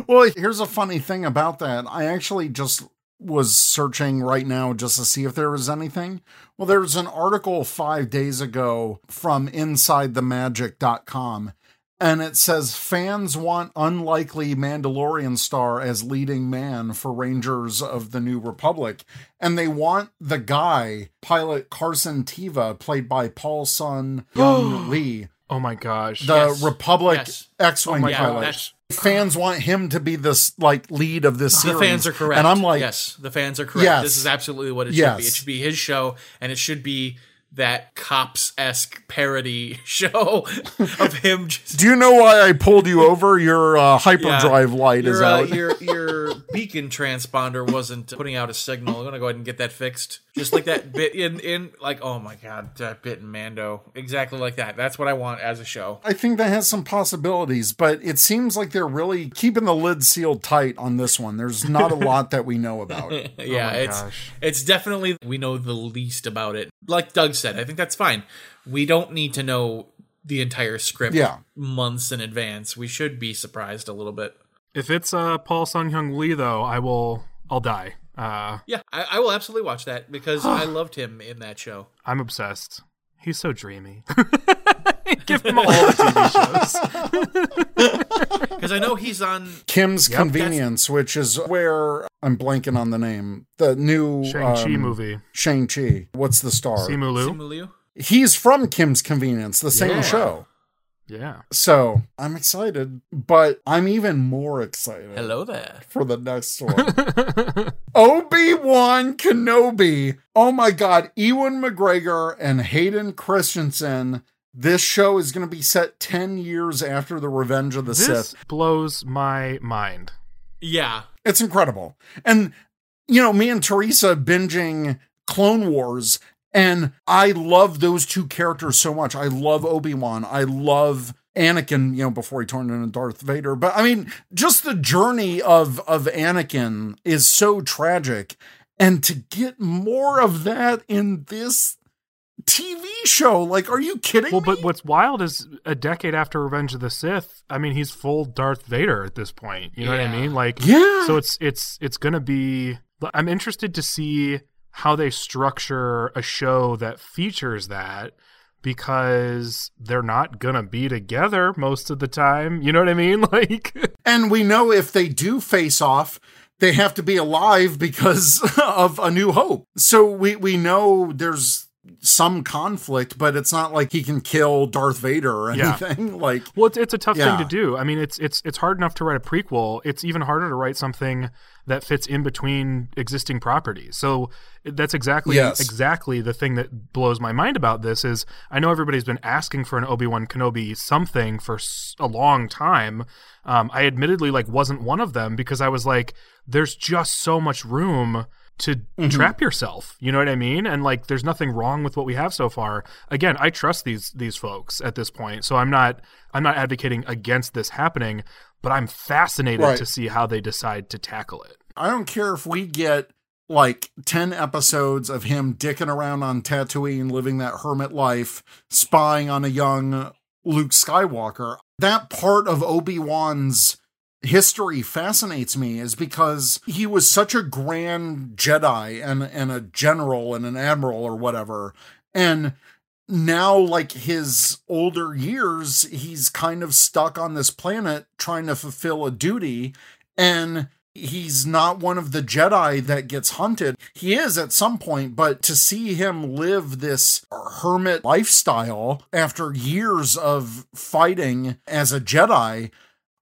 Well, here's a funny thing about that. I actually just was searching right now just to see if there was anything. Well, there was an article five days ago from InsideTheMagic.com, and it says fans want unlikely Mandalorian star as leading man for Rangers of the New Republic, and they want the guy, pilot Carson Teva, played by Paul Sun Hyung Lee, oh my gosh. the Yes. Republic Yes. X-wing oh my yeah, pilot that's fans want him to be this like lead of this the series. fans are correct. And I'm like, yes, the fans are correct. Yes. This is absolutely what it should be. It should be his show, and it should be that cops esque parody show of him just. do you know why I pulled you over? Your uh, hyperdrive light is uh, out. your your beacon transponder wasn't putting out a signal. I'm gonna go ahead and get that fixed, just like that bit in in like oh my god, that bit in Mando, exactly like that. That's what I want as a show. I think that has some possibilities, but it seems like they're really keeping the lid sealed tight on this one. There's not a lot that we know about. yeah, oh my it's gosh. it's definitely we know the least about it. Like Doug said, I think that's fine. We don't need to know the entire script Yeah. months in advance. We should be surprised a little bit. If it's uh, Paul Sun Hyung Lee, though, I will. I'll die. Uh, Yeah, I, I will absolutely watch that because I loved him in that show. I'm obsessed. He's so dreamy. Give him all the TV shows. Because I know he's on. Kim's Yep. Convenience, which is where I'm blanking on the name. The new Shang Chi um, movie. Shang Chi. What's the star? Simu Liu. Simu Liu. He's from Kim's Convenience, the same Yeah. show. Yeah. So I'm excited, but I'm even more excited. Hello there. for the next one. Obi Wan Kenobi. Oh my God. Ewan McGregor and Hayden Christensen. This show is going to be set 10 years after The Revenge of the This Sith. blows my mind. Yeah, It's incredible. And, you know, me and Teresa binging Clone Wars. And I love those two characters so much. I love Obi-Wan. I love Anakin, you know, before he turned into Darth Vader. But I mean, just the journey of of Anakin is so tragic. And to get more of that in this TV show, like, are you kidding Well, me? but what's wild is a decade after Revenge of the Sith. I mean, he's full Darth Vader at this point. You know what I mean? Like, yeah. so it's it's it's gonna be. I'm interested to see how they structure a show that features that because they're not gonna be together most of the time. You know what I mean? Like, And we know if they do face off, they have to be alive because of A New Hope. So we, we know there's some conflict, but it's not like he can kill Darth Vader or Yeah. anything. Like, Well, it's, it's a tough Yeah. thing to do. I mean, it's it's it's hard enough to write a prequel. It's even harder to write something that fits in between existing properties. So that's exactly Yes. exactly the thing that blows my mind about this is I know everybody's been asking for an Obi-Wan Kenobi something for a long time. Um, I admittedly like wasn't one of them because I was like there's just so much room to mm-hmm. trap yourself. You know what I mean? And like there's nothing wrong with what we have so far. Again, I trust these these folks at this point. So I'm not I'm not advocating against this happening, but I'm fascinated Right. to see how they decide to tackle it. I don't care if we get like 10 episodes of him dicking around on Tatooine, living that hermit life, spying on a young Luke Skywalker. That part of Obi-Wan's history fascinates me is because he was such a grand Jedi and, and a general and an admiral or whatever. And now, like his older years, he's kind of stuck on this planet trying to fulfill a duty. And he's not one of the Jedi that gets hunted. He is at some point, but to see him live this hermit lifestyle after years of fighting as a Jedi,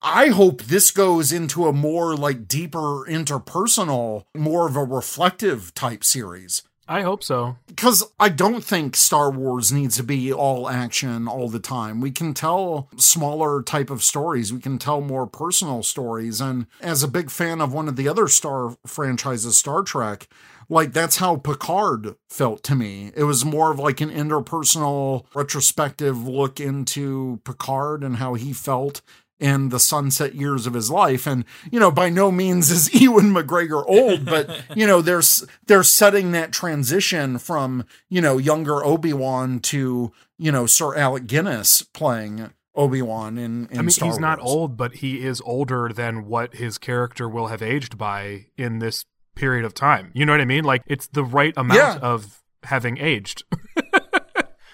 I hope this goes into a more like deeper interpersonal, more of a reflective type series. I hope so. Because I don't think Star Wars needs to be all action all the time. We can tell smaller type of stories. We can tell more personal stories. And as a big fan of one of the other Star franchises, Star Trek, like that's how Picard felt to me. It was more of like an interpersonal retrospective look into Picard and how he felt in the sunset years of his life. And, you know, by no means is Ewan McGregor old, but, you know, there's, they're setting that transition from, you know, younger Obi-Wan to, you know, Sir Alec Guinness playing Obi-Wan in, in I mean, Star he's not old, but he is older than what his character will have aged by in this period of time. You know what I mean? Like it's the right amount Yeah. of having aged.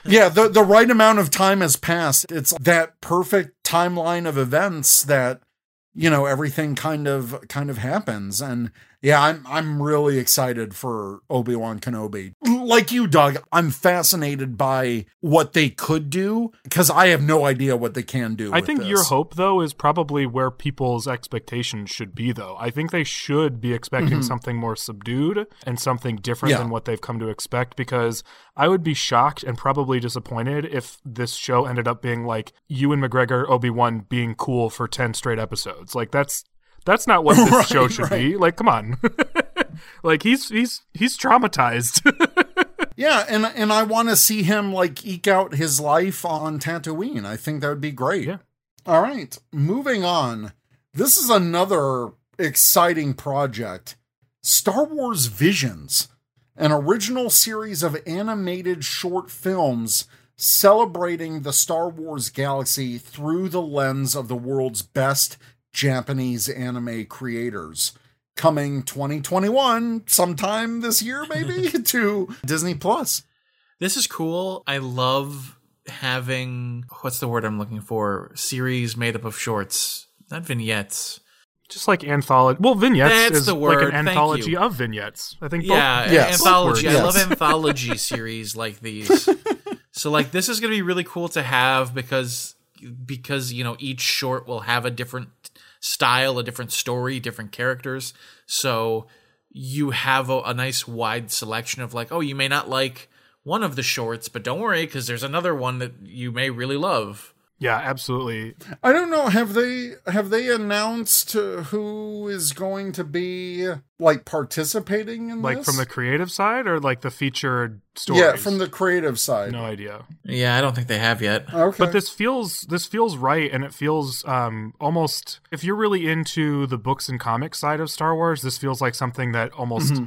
Yeah, the the right amount of time has passed. It's that perfect timeline of events that you know everything kind of kind of happens and yeah, I'm I'm really excited for Obi-Wan Kenobi. Like you, Doug, I'm fascinated by what they could do because I have no idea what they can do. I think this. your hope though is probably where people's expectations should be though. I think they should be expecting mm-hmm. something more subdued and something different Yeah. than what they've come to expect because I would be shocked and probably disappointed if this show ended up being like Ewan McGregor Obi-Wan being cool for 10 straight episodes. Like that's that's not what this Right, show should be. Like come on. like he's he's he's traumatized. Yeah, and and I want to see him like eke out his life on Tatooine. I think that would be great. Yeah. All right, moving on. This is another exciting project. Star Wars Visions, an original series of animated short films celebrating the Star Wars galaxy through the lens of the world's best Japanese anime creators coming 2021 sometime this year maybe to Disney Plus. This is cool. I love having what's the word I'm looking for? Series made up of shorts, not vignettes. Just like anthology. Well, vignettes That's is the like an anthology of vignettes. I think both Yeah, Yes. anthology. I love anthology series like these. so like this is going to be really cool to have because because you know each short will have a different style, a different story, different characters. So you have a, a nice wide selection of like, oh, you may not like one of the shorts, but don't worry because there's another one that you may really love. Yeah, absolutely. I don't know. Have they have they announced uh, who is going to be like participating in Like this? from the creative side or like the featured stories? yeah, from the creative side. no idea. Yeah, I don't think they have yet. Okay, But this feels this feels right, and it feels um, almost if you're really into the books and comics side of Star Wars, this feels like something that almost Mm-hmm.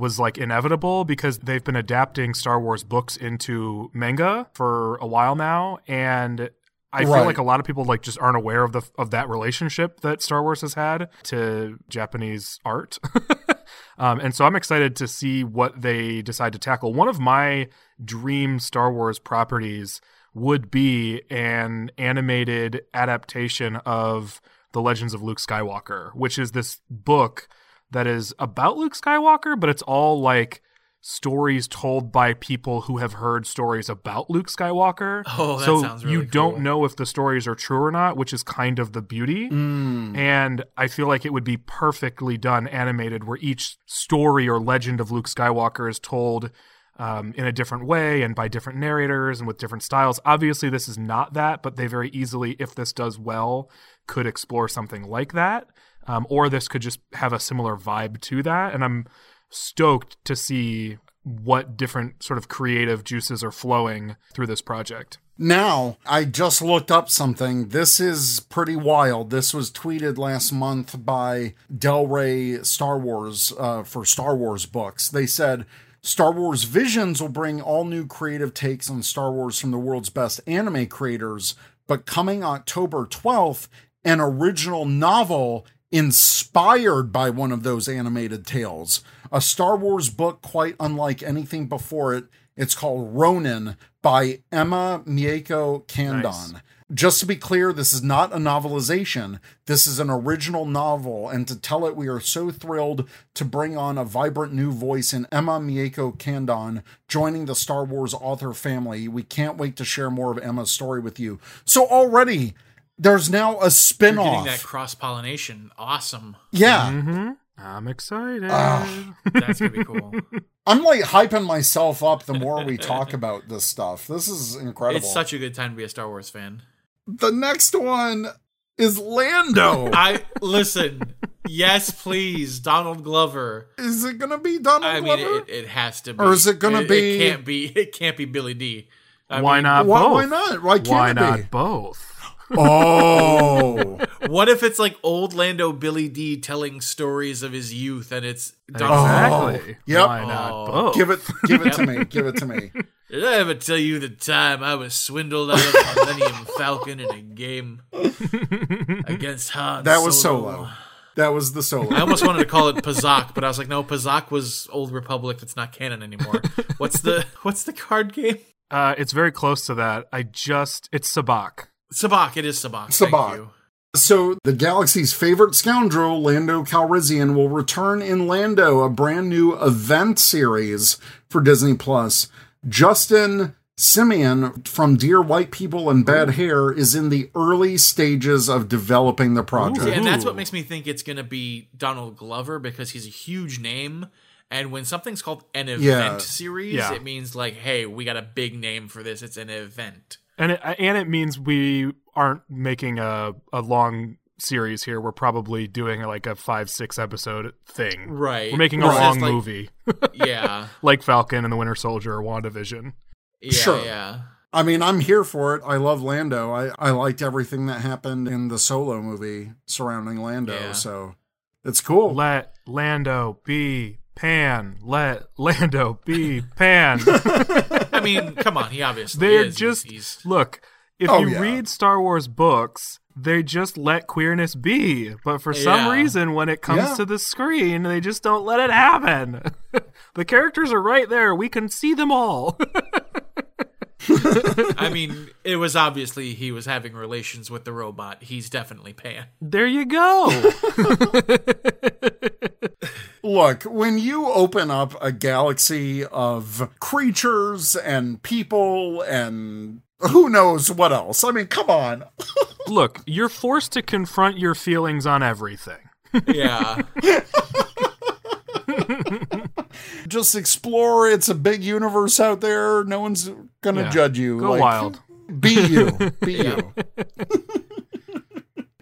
was like inevitable because they've been adapting Star Wars books into manga for a while now, and I feel like a lot of people like just aren't aware of the of that relationship that Star Wars has had to Japanese art. Um, and so I'm excited to see what they decide to tackle. One of my dream Star Wars properties would be an animated adaptation of The Legends of Luke Skywalker, which is this book that is about Luke Skywalker, but it's all like stories told by people who have heard stories about Luke Skywalker. Oh, that so sounds really you cool. don't know if the stories are true or not, which is kind of the beauty. Mm. And I feel like it would be perfectly done animated, where each story or legend of Luke Skywalker is told um, in a different way and by different narrators and with different styles. Obviously, this is not that, but they very easily, if this does well, could explore something like that. Um, or this could just have a similar vibe to that. And I'm stoked to see what different sort of creative juices are flowing through this project. Now, I just looked up something. This is pretty wild. This was tweeted last month by Del Rey Star Wars uh, for Star Wars books. They said Star Wars Visions will bring all new creative takes on Star Wars from the world's best anime creators, but coming October 12th, an original novel inspired by one of those animated tales. A Star Wars book quite unlike anything before it. It's called Ronin by Emma Mieko Candon. Nice. Just to be clear, this is not a novelization. This is an original novel, and to tell it, we are so thrilled to bring on a vibrant new voice in Emma Mieko Candon, joining the Star Wars author family. We can't wait to share more of Emma's story with you. So already, there's now a You're spin-off. getting that cross pollination. Awesome. yeah, Mm-hmm. I'm excited. Ah. That's gonna be cool. I'm like hyping myself up the more we talk about this stuff. This is incredible. it's such a good time to be a Star Wars fan. the next one is Lando. I listen. Yes, please, Donald Glover. is it gonna be Donald Glover? I mean, Glover? it, it has to be. Or is it gonna be- It can't be. It can't be Billy Dee. I Why mean, not why, both? why not? Why can't Why it not be? both? Oh, What if it's like old Lando Billy Dee telling stories of his youth, and it's Donald Exactly. yep. Why not Oh. both? give it, give it to me. Give it to me. Did I ever tell you the time I was swindled out of the Millennium Falcon in a game against Han? That was Solo? solo. That was the solo. I almost wanted to call it Pazaak, but I was like, no, Pazaak was Old Republic. That's not canon anymore. What's the What's the card game? Uh, it's very close to that. I just it's Sabacc. Sabacc. It is Sabacc. Sabacc. Thank you. So, the galaxy's favorite scoundrel, Lando Calrissian, will return in Lando, a brand new event series for Disney Plus. Justin Simien from Dear White People and Bad Hair is in the early stages of developing the project. See, and that's what makes me think it's going to be Donald Glover because he's a huge name. And when something's called an event Yeah. series, Yeah. it means like, hey, we got a big name for this. It's an event. And it and it means we aren't making a a long series here. We're probably doing like a five six episode thing. Right. We're making a Versus, long like- movie Yeah. like Falcon and the Winter Soldier or WandaVision. Yeah. Sure. Yeah. I mean, I'm here for it. I love Lando. I, I liked everything that happened in the solo movie surrounding Lando. Yeah. So it's cool. Let Lando be Pan. Let Lando be Pan. I mean, come on. He obviously They're is. Just he's, look. If Oh, you yeah. read Star Wars books, they just let queerness be. But for some reason, when it comes Yeah. to the screen, they just don't let it happen. the characters are right there. We can see them all. I mean, it was obviously he was having relations with the robot. He's definitely Pan. there you go. Look, when you open up a galaxy of creatures and people and who knows what else, I mean, come on. Look, you're forced to confront your feelings on everything. Yeah. Just explore. It's a big universe out there. No one's going to Yeah. judge you. Go wild. Be you. Be you.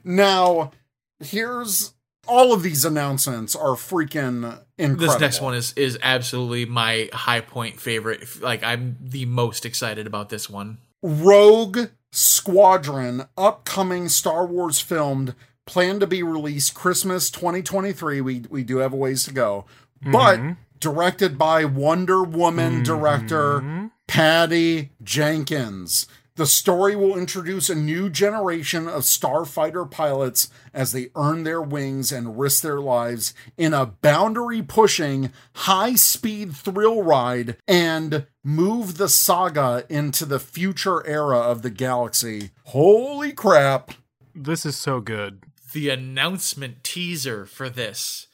Now, here's all of these announcements are freaking incredible. This next one is is absolutely my high point favorite. Like I'm the most excited about this one. Rogue Squadron, upcoming Star Wars filmed, planned to be released Christmas 2023. We we do have a ways to go, but mm-hmm. directed by Wonder Woman mm-hmm. director Patty Jenkins. The story will introduce a new generation of starfighter pilots as they earn their wings and risk their lives in a boundary pushing, high speed thrill ride and move the saga into the future era of the galaxy. Holy crap! This is so good. The announcement teaser for this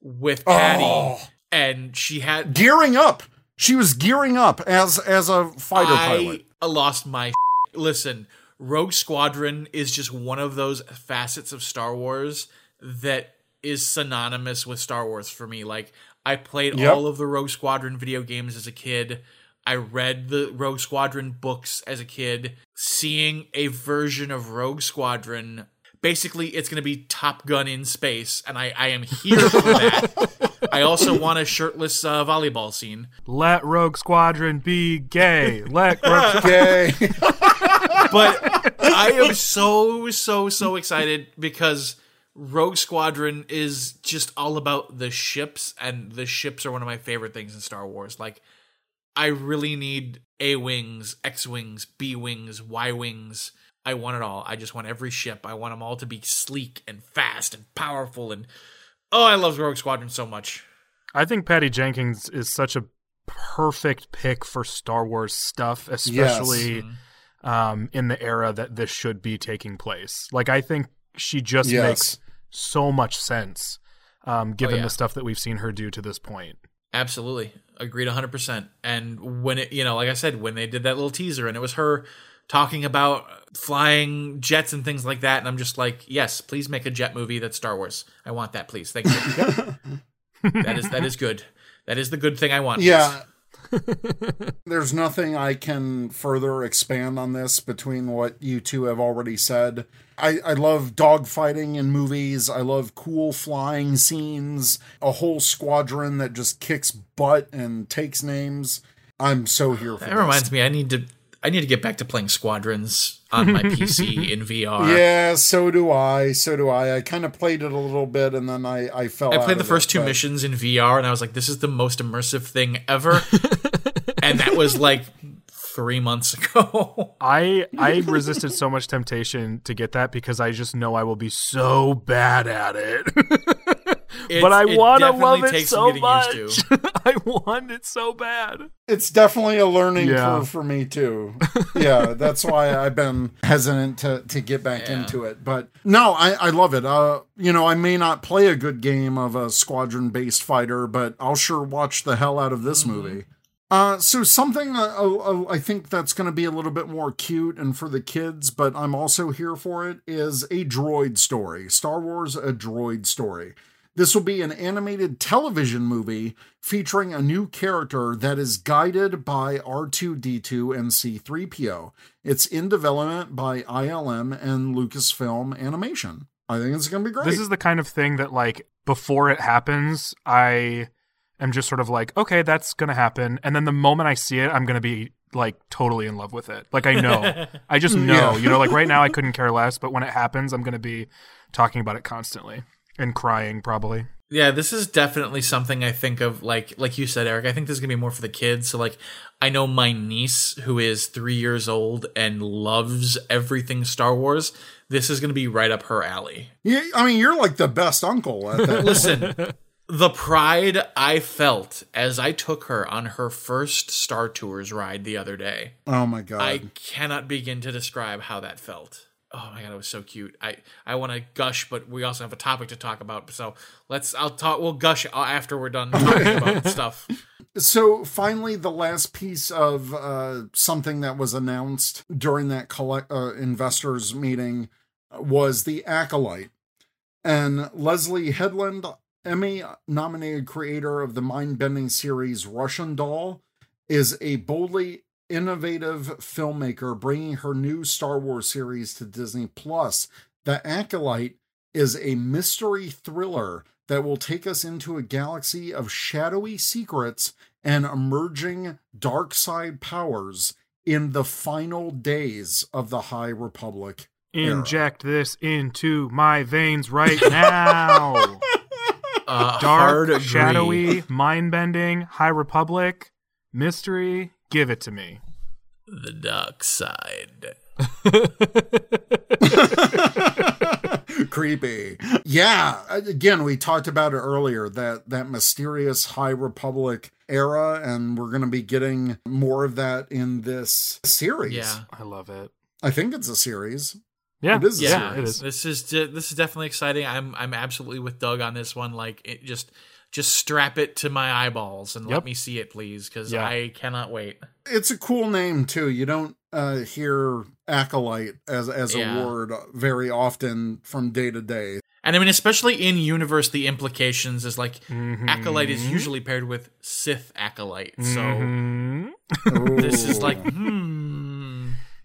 with Patty, Oh. and she had Gearing up! She was gearing up as as a fighter I pilot. Lost my listen. Rogue Squadron is just one of those facets of Star Wars that is synonymous with Star Wars for me. Like I played Yep. all of the Rogue Squadron video games as a kid. I read the Rogue Squadron books as a kid. Seeing a version of Rogue Squadron, basically, it's going to be Top Gun in space, and I, I am here for that. I also want a shirtless uh, volleyball scene. Let Rogue Squadron be gay. Let Rogue gay. but I am so so so excited because Rogue Squadron is just all about the ships, and the ships are one of my favorite things in Star Wars. Like, I really need A wings, X wings, B wings, Y wings. I want it all. I just want every ship. I want them all to be sleek and fast and powerful. And oh, I love Rogue Squadron so much. I think Patty Jenkins is such a perfect pick for Star Wars stuff, especially um, in the era that this should be taking place. Like, I think she just Yes. makes so much sense, um, given yeah. the stuff that we've seen her do to this point. Absolutely. Agreed 100%. And when it, you know, like I said, when they did that little teaser and it was her talking about flying jets and things like that, and I'm just like, yes, please make a jet movie that's Star Wars. I want that, please. Thank you. that is that is good. That is the good thing I want. Yeah. There's nothing I can further expand on this between what you two have already said. I, I love dogfighting in movies. I love cool flying scenes, a whole squadron that just kicks butt and takes names. I'm so here for That this. reminds me, I need to I need to get back to playing Squadrons on my PC in VR. Yeah, so do I. So do I. I kind of played it a little bit and then I, I fell I out played the of first it, two but- missions in VR and I was like, this is the most immersive thing ever. and that was like three months ago. I I resisted so much temptation to get that because I just know I will be so bad at it. But I want to love it so much. I want it so bad. It's definitely a learning Yeah. curve for me too. Yeah, that's why I've been hesitant to to get back Yeah. into it. But no, I I love it. Uh, you know, I may not play a good game of a squadron based fighter, but I'll sure watch the hell out of this movie. Uh, so something uh, uh, I think that's going to be a little bit more cute and for the kids, but I'm also here for it. Is a droid story, Star Wars: A Droid Story. This will be an animated television movie featuring a new character that is guided by R2D2 and C3PO. It's in development by ILM and Lucasfilm Animation. I think it's going to be great. This is the kind of thing that like before it happens, I am just sort of like, okay, that's gonna happen, and then the moment I see it, I'm gonna be like totally in love with it. Like I know, I just know. Yeah. You know, like right now I couldn't care less, but when it happens, I'm gonna be talking about it constantly and crying probably. Yeah, this is definitely something I think of like like you said, Eric. I think this is gonna be more for the kids. So like I know my niece who is three years old and loves everything Star Wars. This is gonna be right up her alley. Yeah, I mean, you're like the best uncle at that. Listen, the pride I felt as I took her on her first Star Tours ride the other day. oh my god! I cannot begin to describe how that felt. Oh my god, it was so cute. I I want to gush, but we also have a topic to talk about. So let's I'll talk. We'll gush after we're done talking about stuff. So finally, the last piece of uh, something that was announced during that collect uh, investors meeting was the acolyte, and Leslie Headland, Emmy-nominated creator of the mind-bending series Russian Doll, is a boldly innovative filmmaker bringing her new Star Wars series to Disney Plus The Acolyte is a mystery thriller that will take us into a galaxy of shadowy secrets and emerging dark side powers in the final days of the High Republic. era. Inject this into my veins right now. Uh, Dark, shadowy, mind bending, High Republic, mystery. Give it to me. The dark side. Creepy. Yeah, again, we talked about it earlier that that mysterious High Republic era and we're going to be getting more of that in this series. Yeah. I love it. I think it's a series. Yeah, It is a Yeah, it is. this is de- this is definitely exciting. I'm I'm absolutely with Doug on this one. Like, it just just strap it to my eyeballs and Yep. let me see it, please, because Yeah. I cannot wait. It's a cool name too. You don't uh, hear acolyte as as Yeah. a word very often from day to day. And I mean, especially in universe, the implications is like Mhm. acolyte is usually paired with Sith acolyte. So Mhm. this is like, hmm.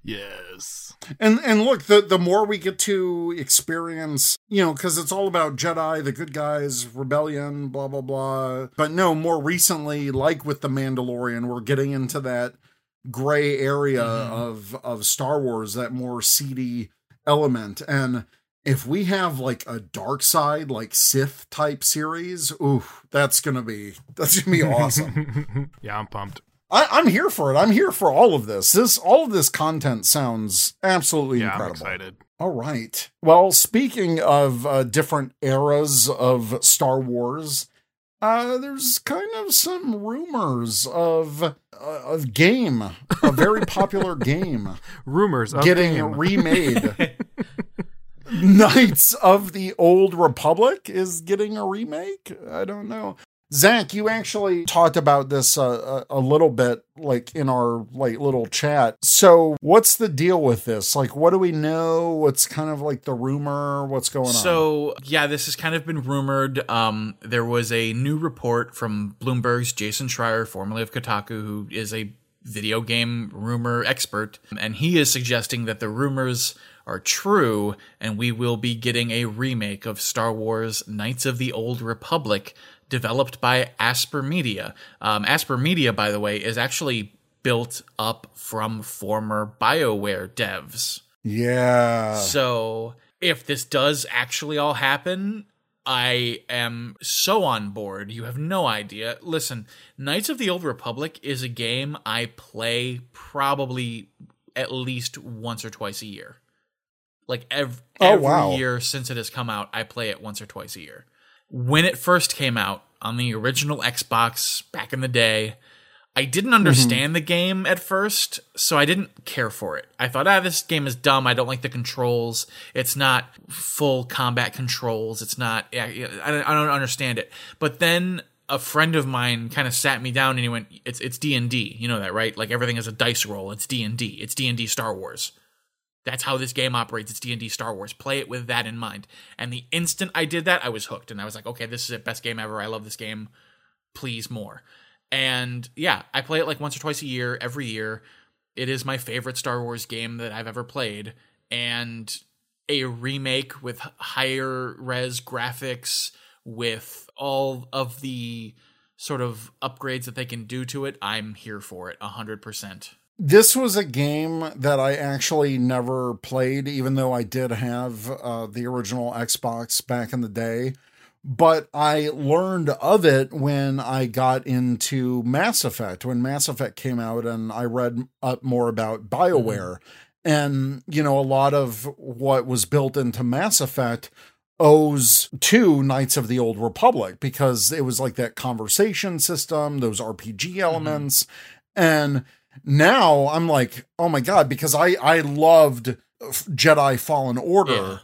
Yes. And and look, the the more we get to experience, you know, because it's all about Jedi, the good guys, rebellion, blah blah blah. But no, more recently, like with the Mandalorian, we're getting into that gray area Mhm. of of Star Wars, that more seedy element. And if we have like a dark side, like Sith type series, ooh, that's gonna be that's gonna be awesome. yeah, I'm pumped. I, I'm here for it. I'm here for all of this. This all of this content sounds absolutely Yeah, I'm incredible. excited. All right. Well, speaking of uh, different eras of Star Wars, uh, there's kind of some rumors of uh, of game, a very popular game, Rumors of getting game. remade. Knights of the Old Republic is getting a remake. I don't know. Zach, you actually talked about this uh, a, a little bit, like in our like little chat. So, what's the deal with this? Like, what do we know? What's kind of like the rumor? What's going on? So yeah, this has kind of been rumored. Um, there was a new report from Bloomberg's Jason Schreier, formerly of Kotaku, who is a video game rumor expert, and he is suggesting that the rumors are true, and we will be getting a remake of Star Wars: Knights of the Old Republic, developed by Aspyr Media. Um, Aspyr Media, by the way, is actually built up from former BioWare devs. yeah, So if this does actually all happen, I am so on board. You have no idea. Listen, Knights of the Old Republic is a game I play probably at least once or twice a year. Like ev- Oh, every wow. year since it has come out, I play it once or twice a year. When it first came out on the original Xbox back in the day, I didn't understand the game at first, so I didn't care for it. I thought, ah, this game is dumb. I don't like the controls. It's not full combat controls. It's not. I don't, I don't understand it. But then a friend of mine kind of sat me down and he went, "It's it's D and D. You know that, right? Like everything is a dice roll. It's D and D. It's D and D Star Wars." That's how this game operates. It's D&D Star Wars. Play it with that in mind. And the instant I did that, I was hooked and I was like, "Okay, this is it. Best game ever. I love this game. Please more." And yeah, I play it like once or twice a year, every year. It is my favorite Star Wars game that I've ever played and a remake with higher res graphics with all of the sort of upgrades that they can do to it. I'm here for it 100%. This was a game that I actually never played, even though I did have uh, the original Xbox back in the day. But I learned of it when I got into Mass Effect, when Mass Effect came out, and I read up more about BioWare. And, you know, a lot of what was built into Mass Effect owes to Knights of the Old Republic because it was like that conversation system, those RPG elements. And now I'm like, oh my God, because I, I loved uh, Jedi Fallen Order. Yeah.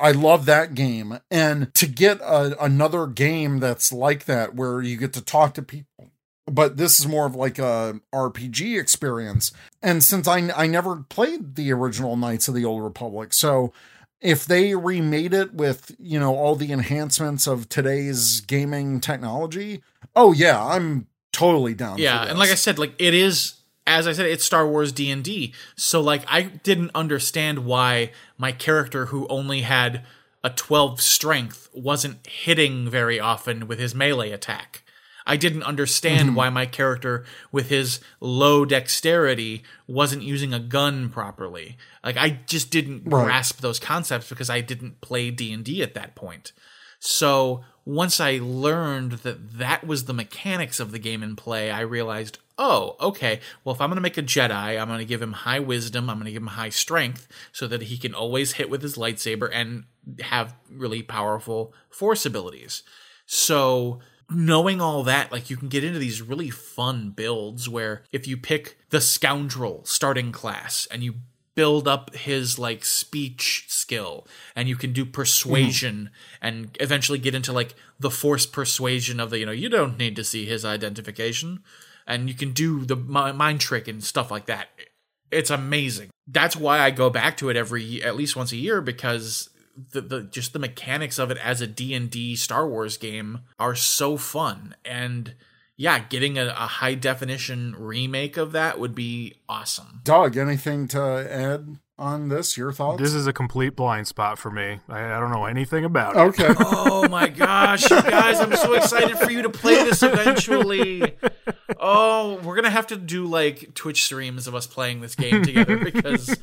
I love that game. And to get a, another game that's like that, where you get to talk to people, but this is more of like a RPG experience. And since I, I never played the original Knights of the Old Republic, so if they remade it with, you know, all the enhancements of today's gaming technology, oh yeah, I'm totally down. Yeah, and like I said, like it is as I said, it's Star Wars D and D. So like, I didn't understand why my character, who only had a 12 strength, wasn't hitting very often with his melee attack. I didn't understand Mm-hmm. why my character, with his low dexterity, wasn't using a gun properly. Like, I just didn't Right. grasp those concepts because I didn't play D and D at that point. So once I learned that that was the mechanics of the game in play, I realized, oh, okay, well, if I'm going to make a Jedi, I'm going to give him high wisdom, I'm going to give him high strength so that he can always hit with his lightsaber and have really powerful force abilities. So knowing all that, like you can get into these really fun builds where if you pick the scoundrel starting class and you build up his like speech skill and you can do persuasion hmm. and eventually get into like the force persuasion of the you know you don't need to see his identification and you can do the mind trick and stuff like that it's amazing that's why i go back to it every at least once a year because the, the just the mechanics of it as a d&d star wars game are so fun and yeah getting a, a high definition remake of that would be awesome Doug, anything to add on this? Your thoughts? This is a complete blind spot for me. I, I don't know anything about it. okay. Oh my gosh, you guys, I'm so excited for you to play this eventually. Oh, we're going to have to do like Twitch streams of us playing this game together because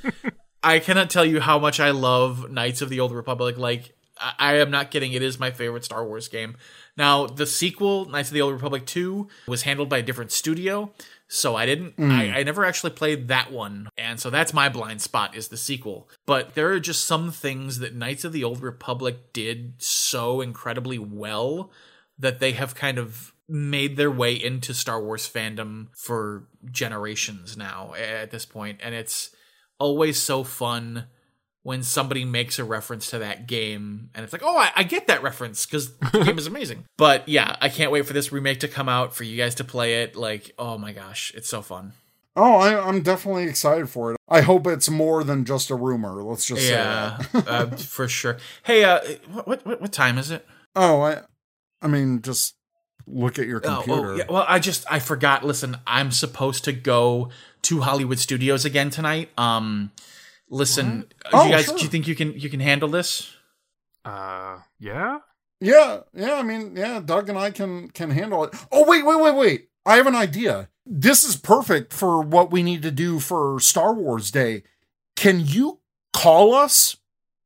I cannot tell you how much I love Knights of the Old Republic. Like, I, I am not kidding. It is my favorite Star Wars game. Now, the sequel, Knights of the Old Republic 2, was handled by a different studio. So I didn't, hmm. I, I never actually played that one. And so that's my blind spot is the sequel. But there are just some things that Knights of the Old Republic did so incredibly well that they have kind of made their way into Star Wars fandom for generations now at this. And it's always so fun when somebody makes a reference to that game and it's like, oh, I, I get that reference because the game is amazing. But yeah, I can't wait for this remake to come out for you guys to play it. Like, oh my gosh, it's so fun. Oh, I, I'm definitely excited for it. I hope it's more than just a rumor. Let's just say Yeah, that. uh, for sure. Hey, uh, what, what what time is it? oh, I, I mean, just look at your Oh, computer. oh, yeah. Well, I just I forgot. Listen, I'm supposed to go to Hollywood Studios again tonight. Um, listen, uh, Oh, you guys, sure. do you think you can you can handle this? Uh, yeah. Yeah, yeah. I mean, yeah. Doug and I can can handle it. Oh, wait, wait, wait, wait. I have an idea. This is perfect for what we need to do for Star Wars Day. Can you call us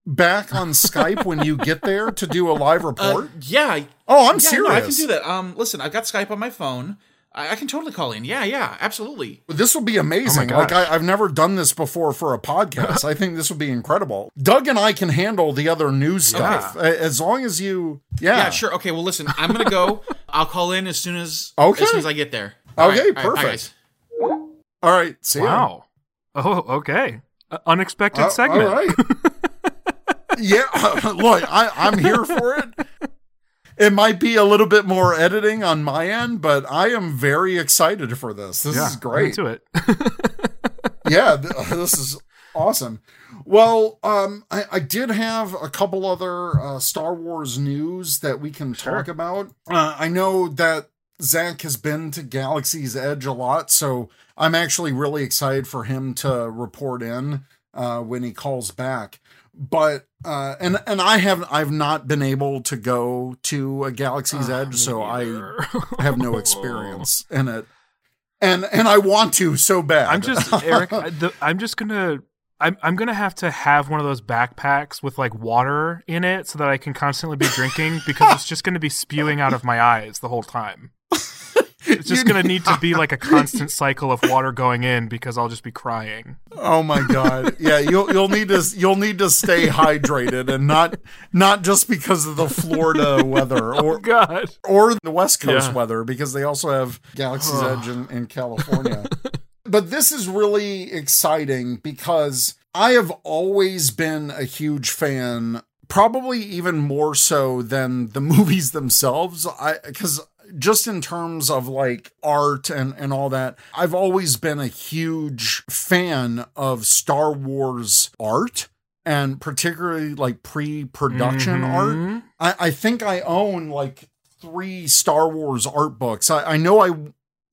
back on Skype when you get there to do a live Uh, report? yeah, oh, I'm yeah, serious. no, I can do that. Um, listen, I've got Skype on my phone. I, I can totally call in. Yeah, yeah, absolutely. This will be amazing. Oh like. I, I've never done this before for a podcast. I think this would be incredible. Doug and I can handle the other news stuff A- as long as you. Yeah. Yeah, sure. Okay, well, listen, I'm gonna go. I'll call in as soon as Okay. as soon as I get there. Okay, bye, perfect. guys. All right. See ya. Wow. Oh, okay. Uh, unexpected Uh, segment. All right. Yeah. Look, I, I'm here for it. It might be a little bit more editing on my end, but I am very excited for this. This yeah, is great. Into it. yeah, th- this is awesome. Well, um, I, I did have a couple other uh, Star Wars news that we can talk about. Uh, I know that Zach has been to Galaxy's Edge a lot, so I'm actually really excited for him to report in uh, when he calls back. But uh, and and I have I've not been able to go to a Galaxy's Ah, Edge, so I have no experience in it. And and I want to so bad. I'm just Eric. The, I'm just gonna. I'm I'm gonna have to have one of those backpacks with like water in it so that I can constantly be drinking because it's just gonna be spewing out of my eyes the whole time. It's just gonna need to be like a constant cycle of water going in because I'll just be crying. Oh my god. Yeah, you'll you'll need to you'll need to stay hydrated and not not just because of the Florida weather oh, or God. or the West Coast Yeah. weather because they also have Galaxy's Edge in, in California. but this is really exciting because I have always been a huge fan, probably even more so than the movies themselves. I because just in terms of like art and, and all that, I've always been a huge fan of Star Wars art and particularly like pre-production art. Mhm. I, I think I own like three Star Wars art books. I, I know I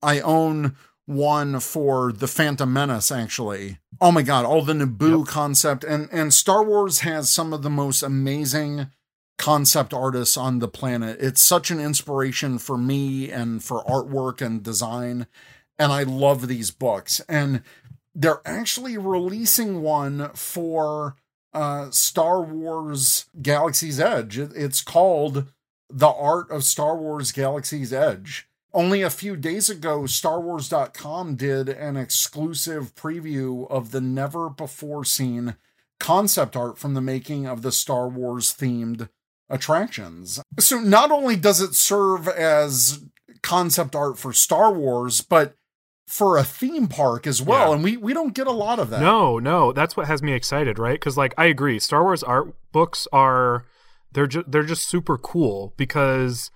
I own one for the Phantom Menace, actually. Oh my god, all the Naboo concept and and Star Wars has some of the most amazing concept artists on the planet. It's such an inspiration for me and for artwork and design. And I love these books. And they're actually releasing one for uh, Star Wars Galaxy's Edge. It's called The Art of Star Wars Galaxy's Edge. Only a few days ago, StarWars.com did an exclusive preview of the never before seen concept art from the making of the Star Wars themed attractions. So not only does it serve as concept art for Star Wars, but for a theme park as well. Yeah. And we, we don't get a lot of that. No, no, that's what has me excited, right? Because like I agree, Star Wars art books are they're just they're just super cool because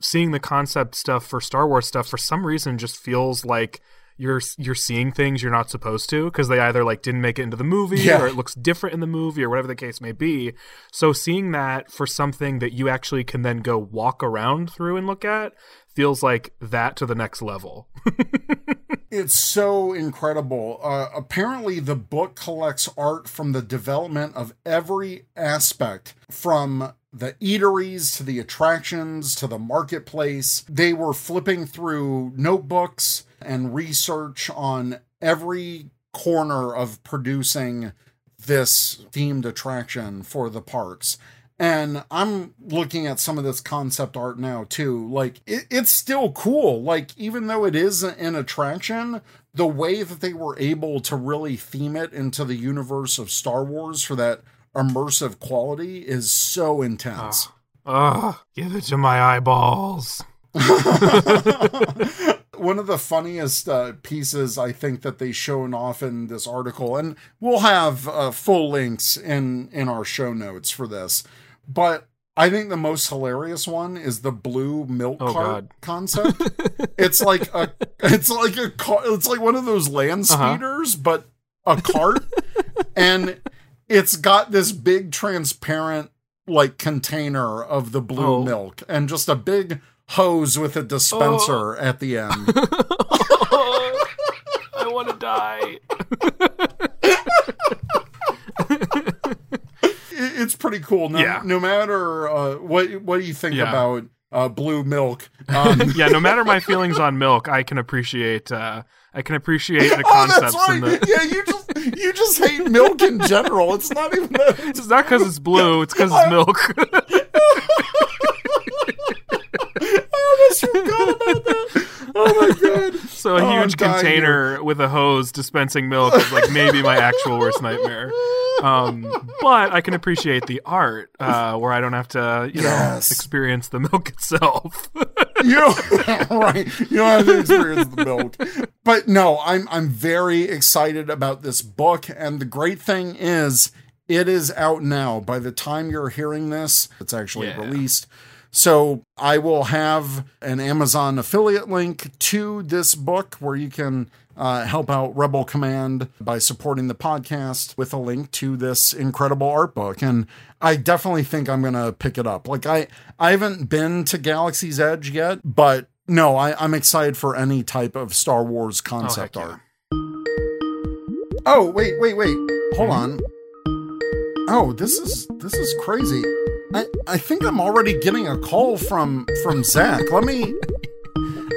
seeing the concept stuff for Star Wars stuff for some reason just feels like you're you're seeing things you're not supposed to because they either like didn't make it into the movie Yeah. or it looks different in the movie or whatever the case may be. So seeing that for something that you actually can then go walk around through and look at feels like that to the next level. It's so incredible. Uh, apparently, the book collects art from the development of every aspect from the eateries to the attractions to the marketplace. They were flipping through notebooks and research on every corner of producing this themed attraction for the parks. And I'm looking at some of this concept art now too. Like it, it's still cool. Like even though it is an attraction, the way that they were able to really theme it into the universe of Star Wars for that immersive quality is so intense. Ugh, give it to my eyeballs. One of the funniest uh, pieces I think that they shown off in this article, and we'll have uh, full links in in our show notes for this. But I think the most hilarious one is the blue milk Oh, cart God. concept. it's like a it's like a car, it's like one of those land Uh-huh. speeders, but a cart, and it's got this big transparent like container of the blue Oh. milk and just a big hose with a dispenser at the end. I want to die. It's pretty cool. No, Yeah. no matter uh, what what do you think Yeah. about uh, blue milk? Um, yeah, no matter my feelings on milk, I can appreciate. Uh, I can appreciate the concepts. oh, that's concepts right. and the. Yeah, you just you just hate milk in general. It's not even that. It's not because it's blue; it's because it's milk. I almost forgot about that. Oh my god. so a Oh, huge container with a hose dispensing milk is like maybe my actual worst nightmare. Um, but I can appreciate the art uh, where I don't have to, you know, experience the milk itself. You right. you don't have to experience the milk. But no i'm i'm very excited about this book. And the great thing is it is out now. By the time you're hearing this it's actually Yeah. released. So i will have an amazon affiliate link to this book where you can uh, help out rebel command by supporting the podcast with a link to this incredible art book. And i definitely think i'm gonna pick it up. Like i i haven't been to galaxy's edge yet but no I, i'm excited for any type of star wars concept yeah. art. Oh wait wait wait. Hold on oh this is this is crazy i i think i'm already getting a call from from zach let me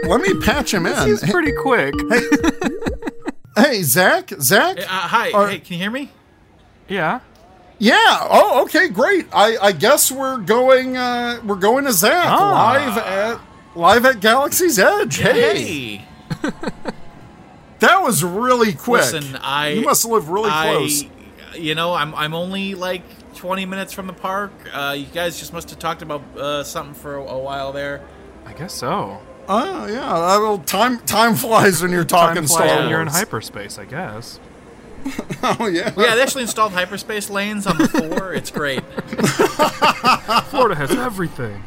let me patch him in He's pretty quick. hey zach zach Uh, hi, Are- hey, can you hear me? Yeah. Yeah. Oh, okay, great. I, I guess we're going uh we're going to Zach Ah. live at live at Galaxy's Edge. Hey, Hey, that was really quick. listen, I you must live really I- close. You know, I'm I'm only like 20 minutes from the park. Uh, you guys just must have talked about uh, something for a, a while there. I guess so. Oh yeah. Uh, well, time time flies when you're talking Time Star Wars. when you're in hyperspace, I guess. oh yeah. Yeah, they actually installed hyperspace lanes on the four. It's great. Florida has everything.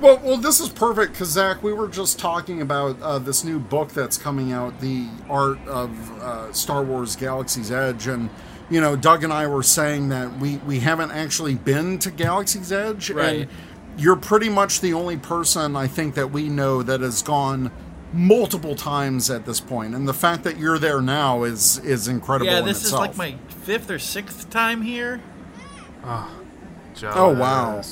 Well, well, this is perfect because Zach, we were just talking about uh, this new book that's coming out, the art of uh, Star Wars: Galaxy's Edge, and you know, Doug and I were saying that we we haven't actually been to Galaxy's Edge, Right. and you're pretty much the only person I think that we know that has gone multiple times at this point. point, and the fact that you're there now is is incredible. Yeah, in this is like my fifth or sixth time here. Oh, wow.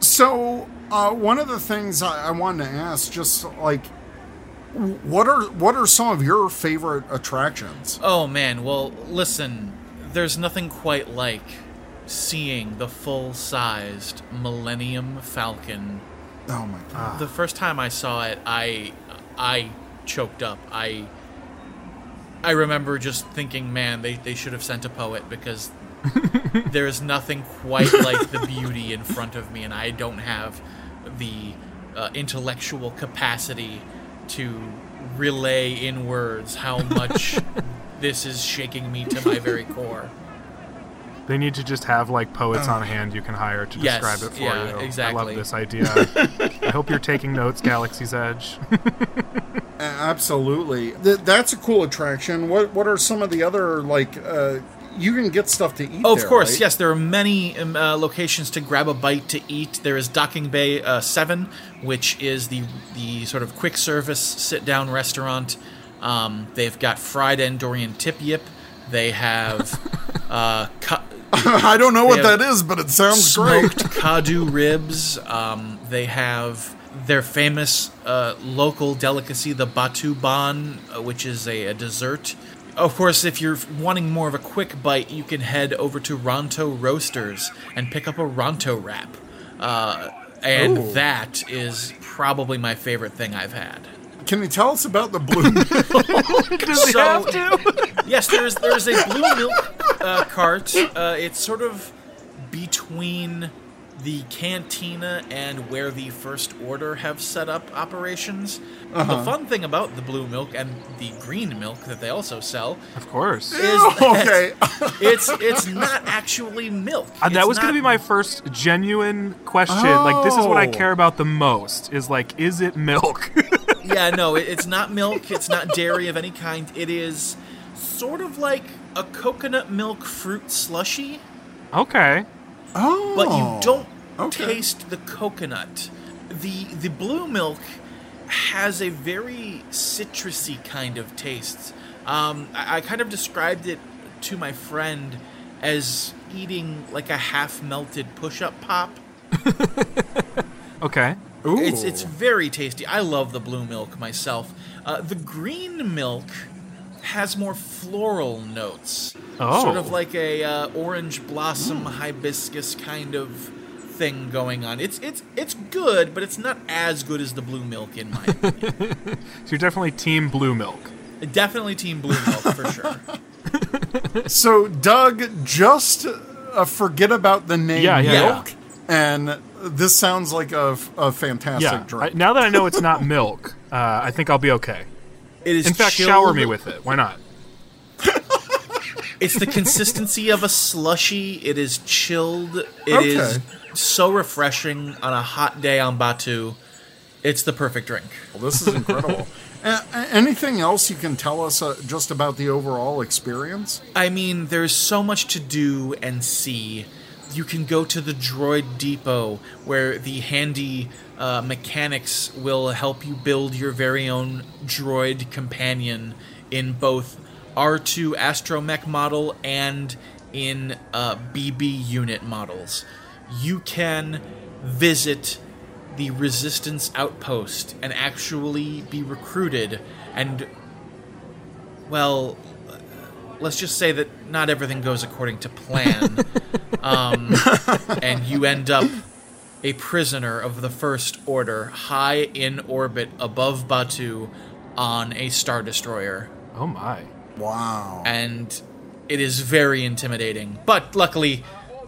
So, uh, one of the things I, I wanted to ask, just like, what are what are some of your favorite attractions? Oh man, well, listen, there's nothing quite like seeing the full-sized Millennium Falcon. Oh my god! The first time I saw it, I I choked up. I I remember just thinking, man, they, they should have sent a poet because there's nothing quite like the beauty in front of me, and I don't have the uh, intellectual capacity to relay in words how much this is shaking me to my very core. They need to just have like poets on hand you can hire to Yes, describe it for yeah, you. I love this idea. I hope you're taking notes, Galaxy's Edge. Absolutely, Th- that's a cool attraction. What what are some of the other like? Uh, you can get stuff to eat. Oh, of there, course, right? yes. There are many um, uh, locations to grab a bite to eat. There is Docking Bay uh, Seven, which is the the sort of quick service sit down restaurant. Um, they've got fried Endorian tip yip. They have uh, cu- I don't know what that is, but it sounds great. smoked Kaadu ribs. Um, they have their famous uh, local delicacy, the Batuu-bon, uh, which is a, a dessert. Of course, if you're wanting more of a quick bite, you can head over to Ronto Roasters and pick up a Ronto wrap. Uh, and Ooh. that is probably my favorite thing I've had. Can you tell us about the blue? milk? Does he So- have to? yes, there's there's a blue milk uh, cart. Uh, it's sort of between the cantina and where the First Order have set up operations. The fun thing about the blue milk and the green milk that they also sell Of course. is that okay. it's it's not actually milk. Uh, that It's was going to be my first genuine question. Like, this is what I Oh. care about the most. Is like, is it milk? yeah, no, it, it's not milk. It's not dairy of any kind. It is sort of like a coconut milk fruit slushy. okay. Oh, but you don't okay. taste the coconut. The the blue milk has a very citrusy kind of taste. Um, I, I kind of described it to my friend as eating like a half melted push up pop. Okay. Ooh. It's it's very tasty. I love the blue milk myself. Uh, the green milk has more floral notes, Oh. sort of like a uh, orange blossom hibiscus kind of thing going on. It's it's it's good, but it's not as good as the blue milk in my opinion. So you're definitely team blue milk. Definitely team blue milk for sure. So, Doug, just uh, forget about the name Yeah, yeah, milk, and this sounds like a, a fantastic Yeah. I, drink. now that I know it's not milk, uh, I think I'll be okay. It is In fact, chilled. shower me with it. Why not? It's the consistency of a slushy. It is chilled. It is Okay. so refreshing on a hot day on Batuu. It's the perfect drink. Well, this is incredible. A- a- anything else you can tell us uh, just about the overall experience? I mean, there's so much to do and see. You can go to the Droid Depot, where the handy uh, mechanics will help you build your very own droid companion in both R2 Astromech model and in uh, BB unit models. You can visit the Resistance outpost and actually be recruited and well, let's just say that not everything goes according to plan, um, and you end up a prisoner of the First Order, high in orbit above Batuu, on a star destroyer, Oh my. Wow. and it is very intimidating. But luckily.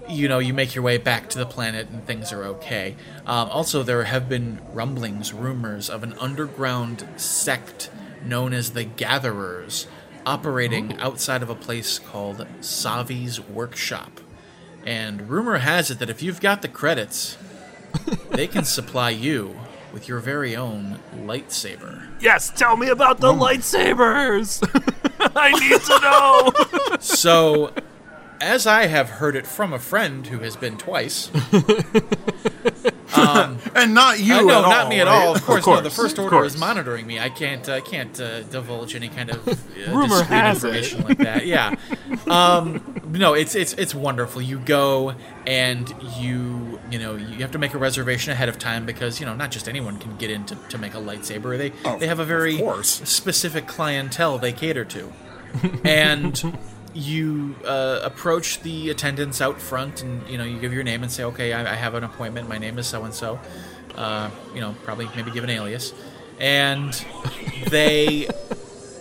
You know, you make your way back to the planet and things are okay. Um, also, there have been rumblings, rumors of an underground sect known as the Gatherers operating oh. outside of a place called Savi's Workshop. And rumor has it that if you've got the credits, they can supply you with your very own lightsaber. Yes, tell me about the oh. lightsabers. I need to know. So, as I have heard it from a friend who has been twice, Um, and not you. uh, no, at not all, me at right? all. Of course, no. course, The first order is monitoring me. I can't. I can't uh, divulge any kind of uh, Rumor discreet has it. information like that. Yeah. Um, no, it's it's it's wonderful. You go and you you know you have to make a reservation ahead of time because you know not just anyone can get in to, to make a lightsaber. They they have a very specific clientele they cater to, and. You uh, approach the attendants out front, and you know you give your name and say, "Okay, I, I have an appointment. My name is so and so." Uh, You know, probably maybe give an alias, and they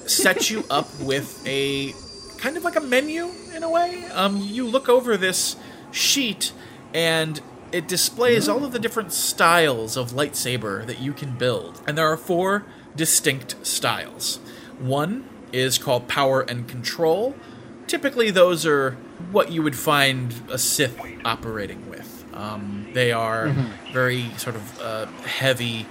set you up with a kind of like a menu in a way. Um, you look over this sheet, and it displays all of the different styles of lightsaber that you can build, and there are four distinct styles. One is called power and control. Typically, those are what you would find a Sith operating with. Um, they are very sort of uh, heavy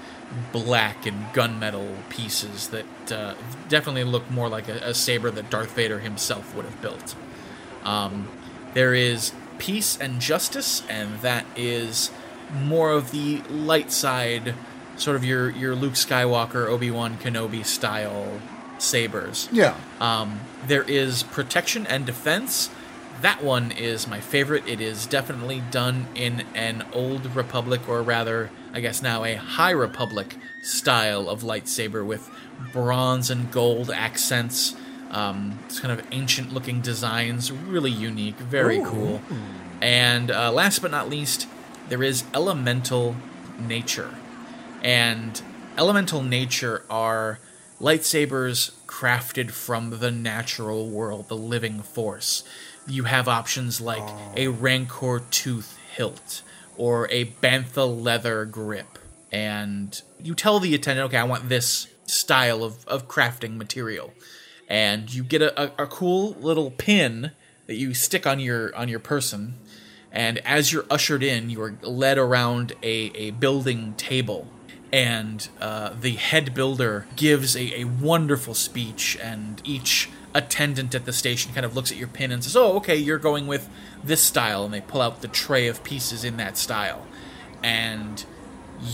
black and gunmetal pieces that uh, definitely look more like a, a saber that Darth Vader himself would have built. Um, there is peace and justice, and that is more of the light side, sort of your your Luke Skywalker, Obi Wan Kenobi style sabers. Yeah. Um, there is protection and defense. That one is my favorite. It is definitely done in an old Republic, or rather, I guess now a High Republic style of lightsaber with bronze and gold accents. Um, it's kind of ancient looking designs, really unique, very cool. And uh, last but not least, there is elemental nature. And elemental nature are lightsabers crafted from the natural world, the living force. You have options like oh. a Rancor tooth hilt or a Bantha leather grip. And you tell the attendant, okay, I want this style of, of crafting material. And you get a, a, a cool little pin that you stick on your on your person and as you're ushered in, you are led around a, a building table. And uh, the head builder gives a, a wonderful speech, and each attendant at the station kind of looks at your pin and says, Oh, okay, you're going with this style. And they pull out the tray of pieces in that style. And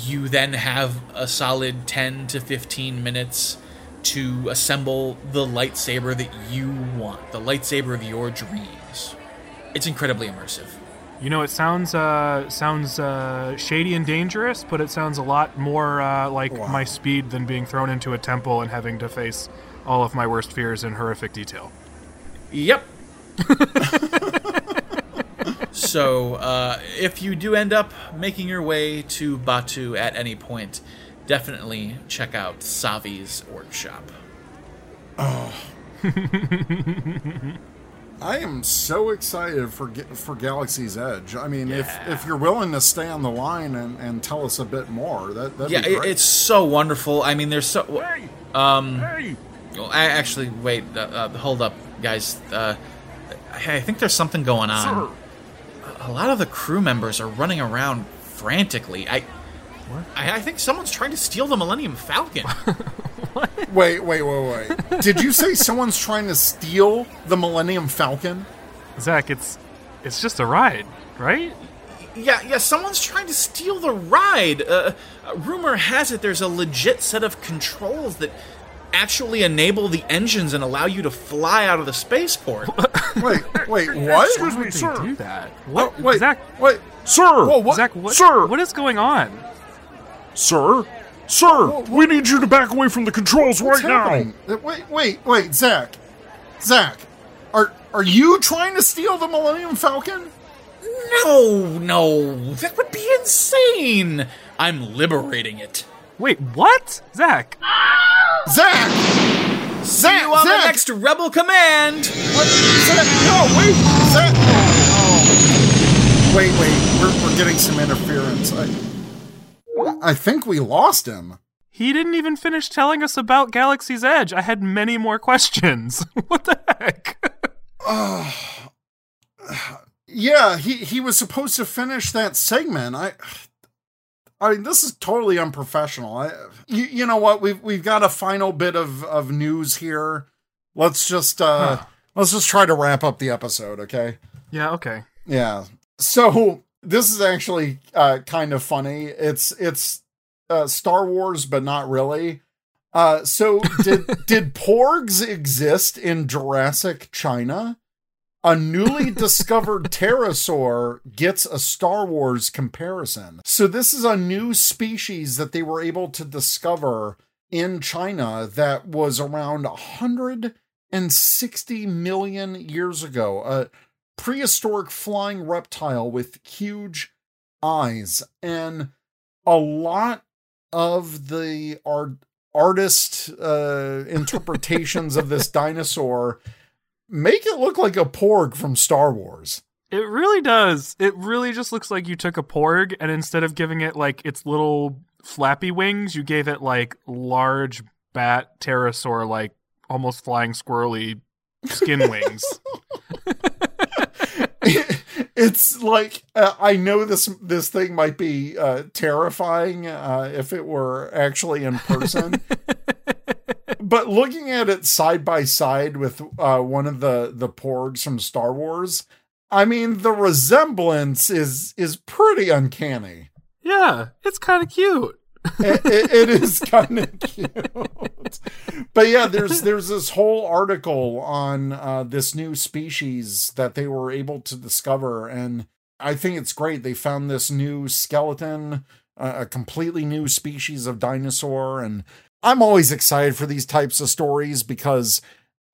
you then have a solid 10 to 15 minutes to assemble the lightsaber that you want, the lightsaber of your dreams. It's incredibly immersive. You know, it sounds uh, sounds uh, shady and dangerous, but it sounds a lot more uh, like my speed than being thrown into a temple and having to face all of my worst fears in horrific detail. Yep. so, uh, if you do end up making your way to Batuu at any point, definitely check out Savi's workshop. I am so excited for for Galaxy's Edge. I mean, if if you're willing to stay on the line and, and tell us a bit more, that that'd Yeah, be great. it's so wonderful. I mean, there's so. Um, well, I actually wait. Uh, uh, hold up, guys. Uh, I I think there's something going on. A lot of the crew members are running around frantically. I. I, I think someone's trying to steal the Millennium Falcon. Wait, wait, wait, wait. Did you say someone's trying to steal the Millennium Falcon? Zach, it's it's just a ride, right? Yeah, yeah, someone's trying to steal the ride. Uh, uh, rumor has it there's a legit set of controls that actually enable the engines and allow you to fly out of the spaceport. Wait, wait, what? Excuse me, They sir. do that. What? Oh, wait, Zach, wait, Sir! Whoa, what? Zach, what, Sir! what is going on? Sir! Sir! We need you to back away from the controls What's right now! happening? Uh, Wait, wait, wait, Zach, Zach, are are you trying to steal the Millennium Falcon? no, no, that would be insane. I'm liberating it. Wait, what? Zach, Zach, Zach, See you on Zach, the next Rebel Command. What? Zach, no, wait, Zach. Oh. Wait, wait, we're, we're getting some interference. I, I think we lost him. he didn't even finish telling us about Galaxy's Edge. I had many more questions. what the heck? uh, Yeah, he he was supposed to finish that segment. I I mean, this is totally unprofessional. I, you, you know what? We've we've got a final bit of of news here. Let's just uh let's just try to wrap up the episode, okay? yeah, okay. Yeah. So this is actually uh, kind of funny. It's it's uh, Star Wars, but not really. Uh, so did did porgs exist in Jurassic China? A newly discovered pterosaur gets a Star Wars comparison. So this is a new species that they were able to discover in China that was around 160 million years ago. A prehistoric flying reptile with huge eyes and a lot of the art artist uh, interpretations of this dinosaur make it look like a porg from Star Wars. It really does. It really just looks like you took a porg and instead of giving it like its little flappy wings, you gave it like large bat pterosaur like almost flying squirrely skin wings. it's like uh, I know this this thing might be uh, terrifying uh, if it were actually in person. but looking at it side by side with uh, one of the the porgs from Star Wars, I mean the resemblance is is pretty uncanny. Yeah, it's kind of cute. It, it, it is kind of cute. but yeah, there's there's this whole article on uh, this new species that they were able to discover, and I think it's great. They found this new skeleton, uh, a completely new species of dinosaur, and I'm always excited for these types of stories because,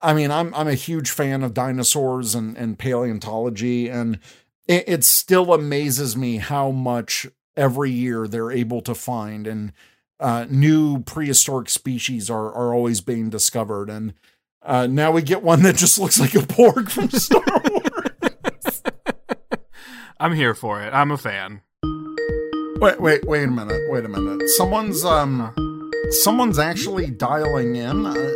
I mean, I'm I'm a huge fan of dinosaurs and and paleontology, and it, it still amazes me how much every year they're able to find and uh, new prehistoric species are are always being discovered and uh, now we get one that just looks like a porg from Star Wars. I'm here for it. I'm a fan. Wait, wait, wait a minute. Wait a minute. Someone's um, someone's actually dialing in. Uh,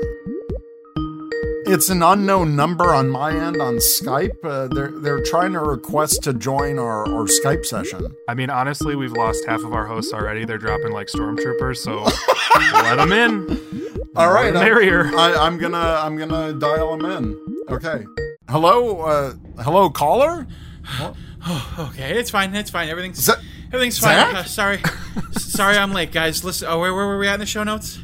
it's an unknown number on my end on Skype. Uh, they're they're trying to request to join our, our Skype session. I mean, honestly, we've lost half of our hosts already. They're dropping like stormtroopers, so let them in. All right, merrier. I, am gonna I'm gonna dial them in. Okay. Hello, uh, hello, caller. Oh, okay, it's fine. It's fine. Everything's Is that- everything's fine. Uh, sorry, sorry, I'm late, guys. Listen, oh, where, where were we at in the show notes?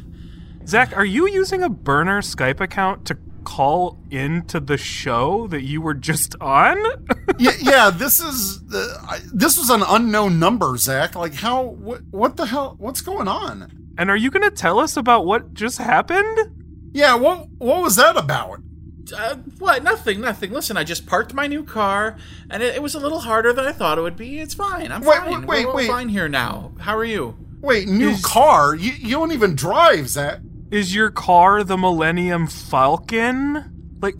Zach, are you using a burner Skype account to call into the show that you were just on? yeah, yeah. This is uh, I, this was an unknown number, Zach. Like, how? What? What the hell? What's going on? and are you going to tell us about what just happened? Yeah. What? What was that about? Uh, what? Nothing. Nothing. Listen, I just parked my new car, and it, it was a little harder than I thought it would be. It's fine. I'm Wait, fine. wait, we're, we're wait. fine here now. How are you? Wait, new Is- car? You you don't even drive, Zach. Is your car the Millennium Falcon? Like,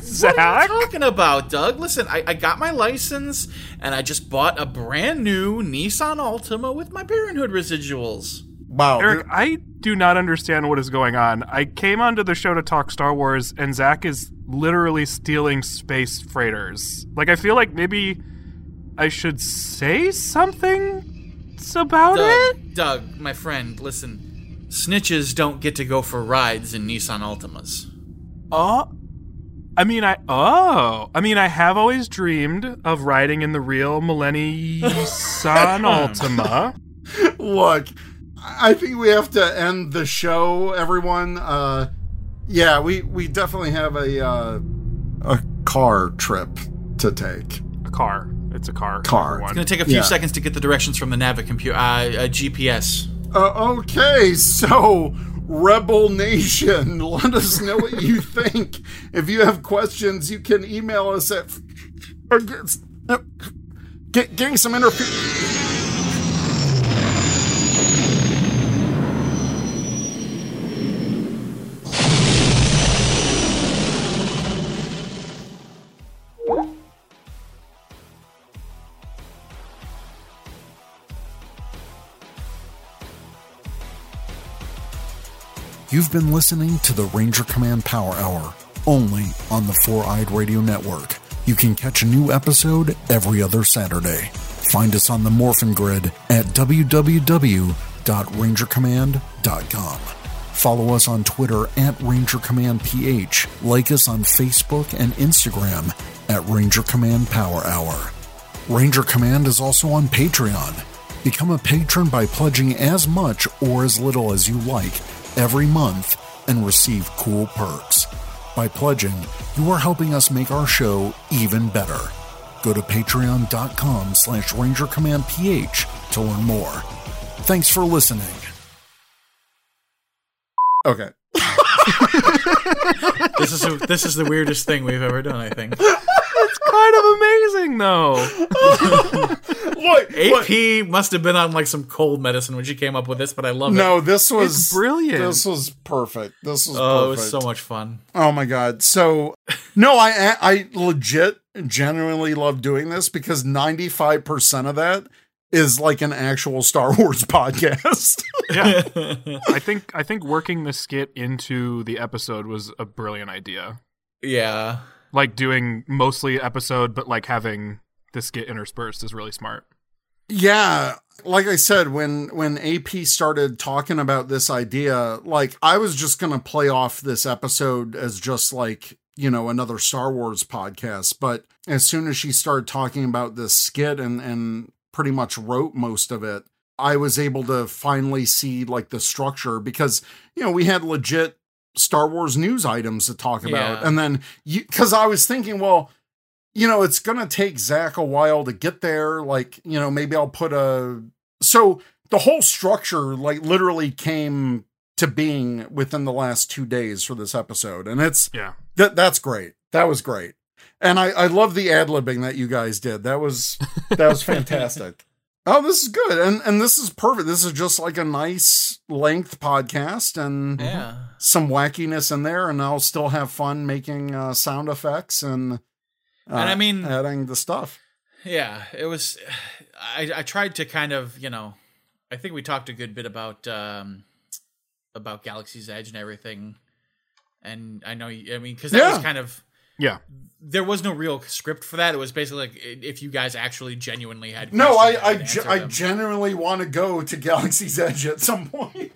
Zach? What are Zach? you talking about, Doug? Listen, I, I got my license, and I just bought a brand new Nissan Altima with my Parenthood residuals. Wow. Eric, I do not understand what is going on. I came onto the show to talk Star Wars, and Zach is literally stealing space freighters. Like, I feel like maybe I should say something about it. Doug, Doug, my friend, listen. Snitches don't get to go for rides in Nissan Altimas. Oh, I mean, I oh, I mean, I have always dreamed of riding in the real Millennium Altima. Look, I think we have to end the show, everyone. Uh, yeah, we we definitely have a uh, a car trip to take. A car. It's a car. Car. It's gonna take a few Yeah. seconds to get the directions from the Navi computer, uh, uh, GPS. Uh, okay, so Rebel Nation, let us know what you think. If you have questions, you can email us at getting some interview. You've been listening to the Ranger Command Power Hour, only on the Four Eyed Radio Network. You can catch a new episode every other Saturday. Find us on the Morphin Grid at www.rangercommand.com. Follow us on Twitter at Ranger Command PH. Like us on Facebook and Instagram at Ranger Command Power Hour. Ranger Command is also on Patreon. Become a patron by pledging as much or as little as you like every month and receive cool perks. By pledging, you are helping us make our show even better. Go to patreon.com slash rangercommandph to learn more. Thanks for listening. Okay. This is a, this is the weirdest thing we've ever done. I think kind of amazing though. Look, AP must have been on like some cold medicine when she came up with this, but I love it. no, this was It's brilliant. This was perfect. This was Oh, it was so much fun. Oh my god. So no, I I legit genuinely love doing this because 95% of that is like an actual Star Wars podcast. yeah. I think I think working the skit into the episode was a brilliant idea. Yeah. Like doing mostly episode, but like having the skit interspersed is really smart. yeah, like I said when when AP started talking about this idea, like I was just to play off this episode as just like, you know, another Star Wars podcast, but as soon as she started talking about this skit and and pretty much wrote most of it, I was able to finally see like the structure because you know we had legit Star Wars news items to talk about, Yeah. and then you because I was thinking, well, you know, it's gonna take Zach a while to get there. Like, you know, maybe I'll put a so the whole structure like literally came to being within the last two days for this episode, and it's Yeah. that that's great. That was great. And I, I love the ad libbing that you guys did. That was that was fantastic. Oh, this is good. And and this is perfect. This is just like a nice length podcast and Yeah. some wackiness in there, and I'll still have fun making uh, sound effects and uh, And I mean- adding the stuff. Yeah, it was. I I tried to kind of you know, I think we talked a good bit about um about Galaxy's Edge and everything, and I know you- I mean because that Yeah. was kind of Yeah. There was no real script for that. It was basically like if you guys actually genuinely had No, I I, ge- I genuinely want to go to Galaxy's Edge at some point.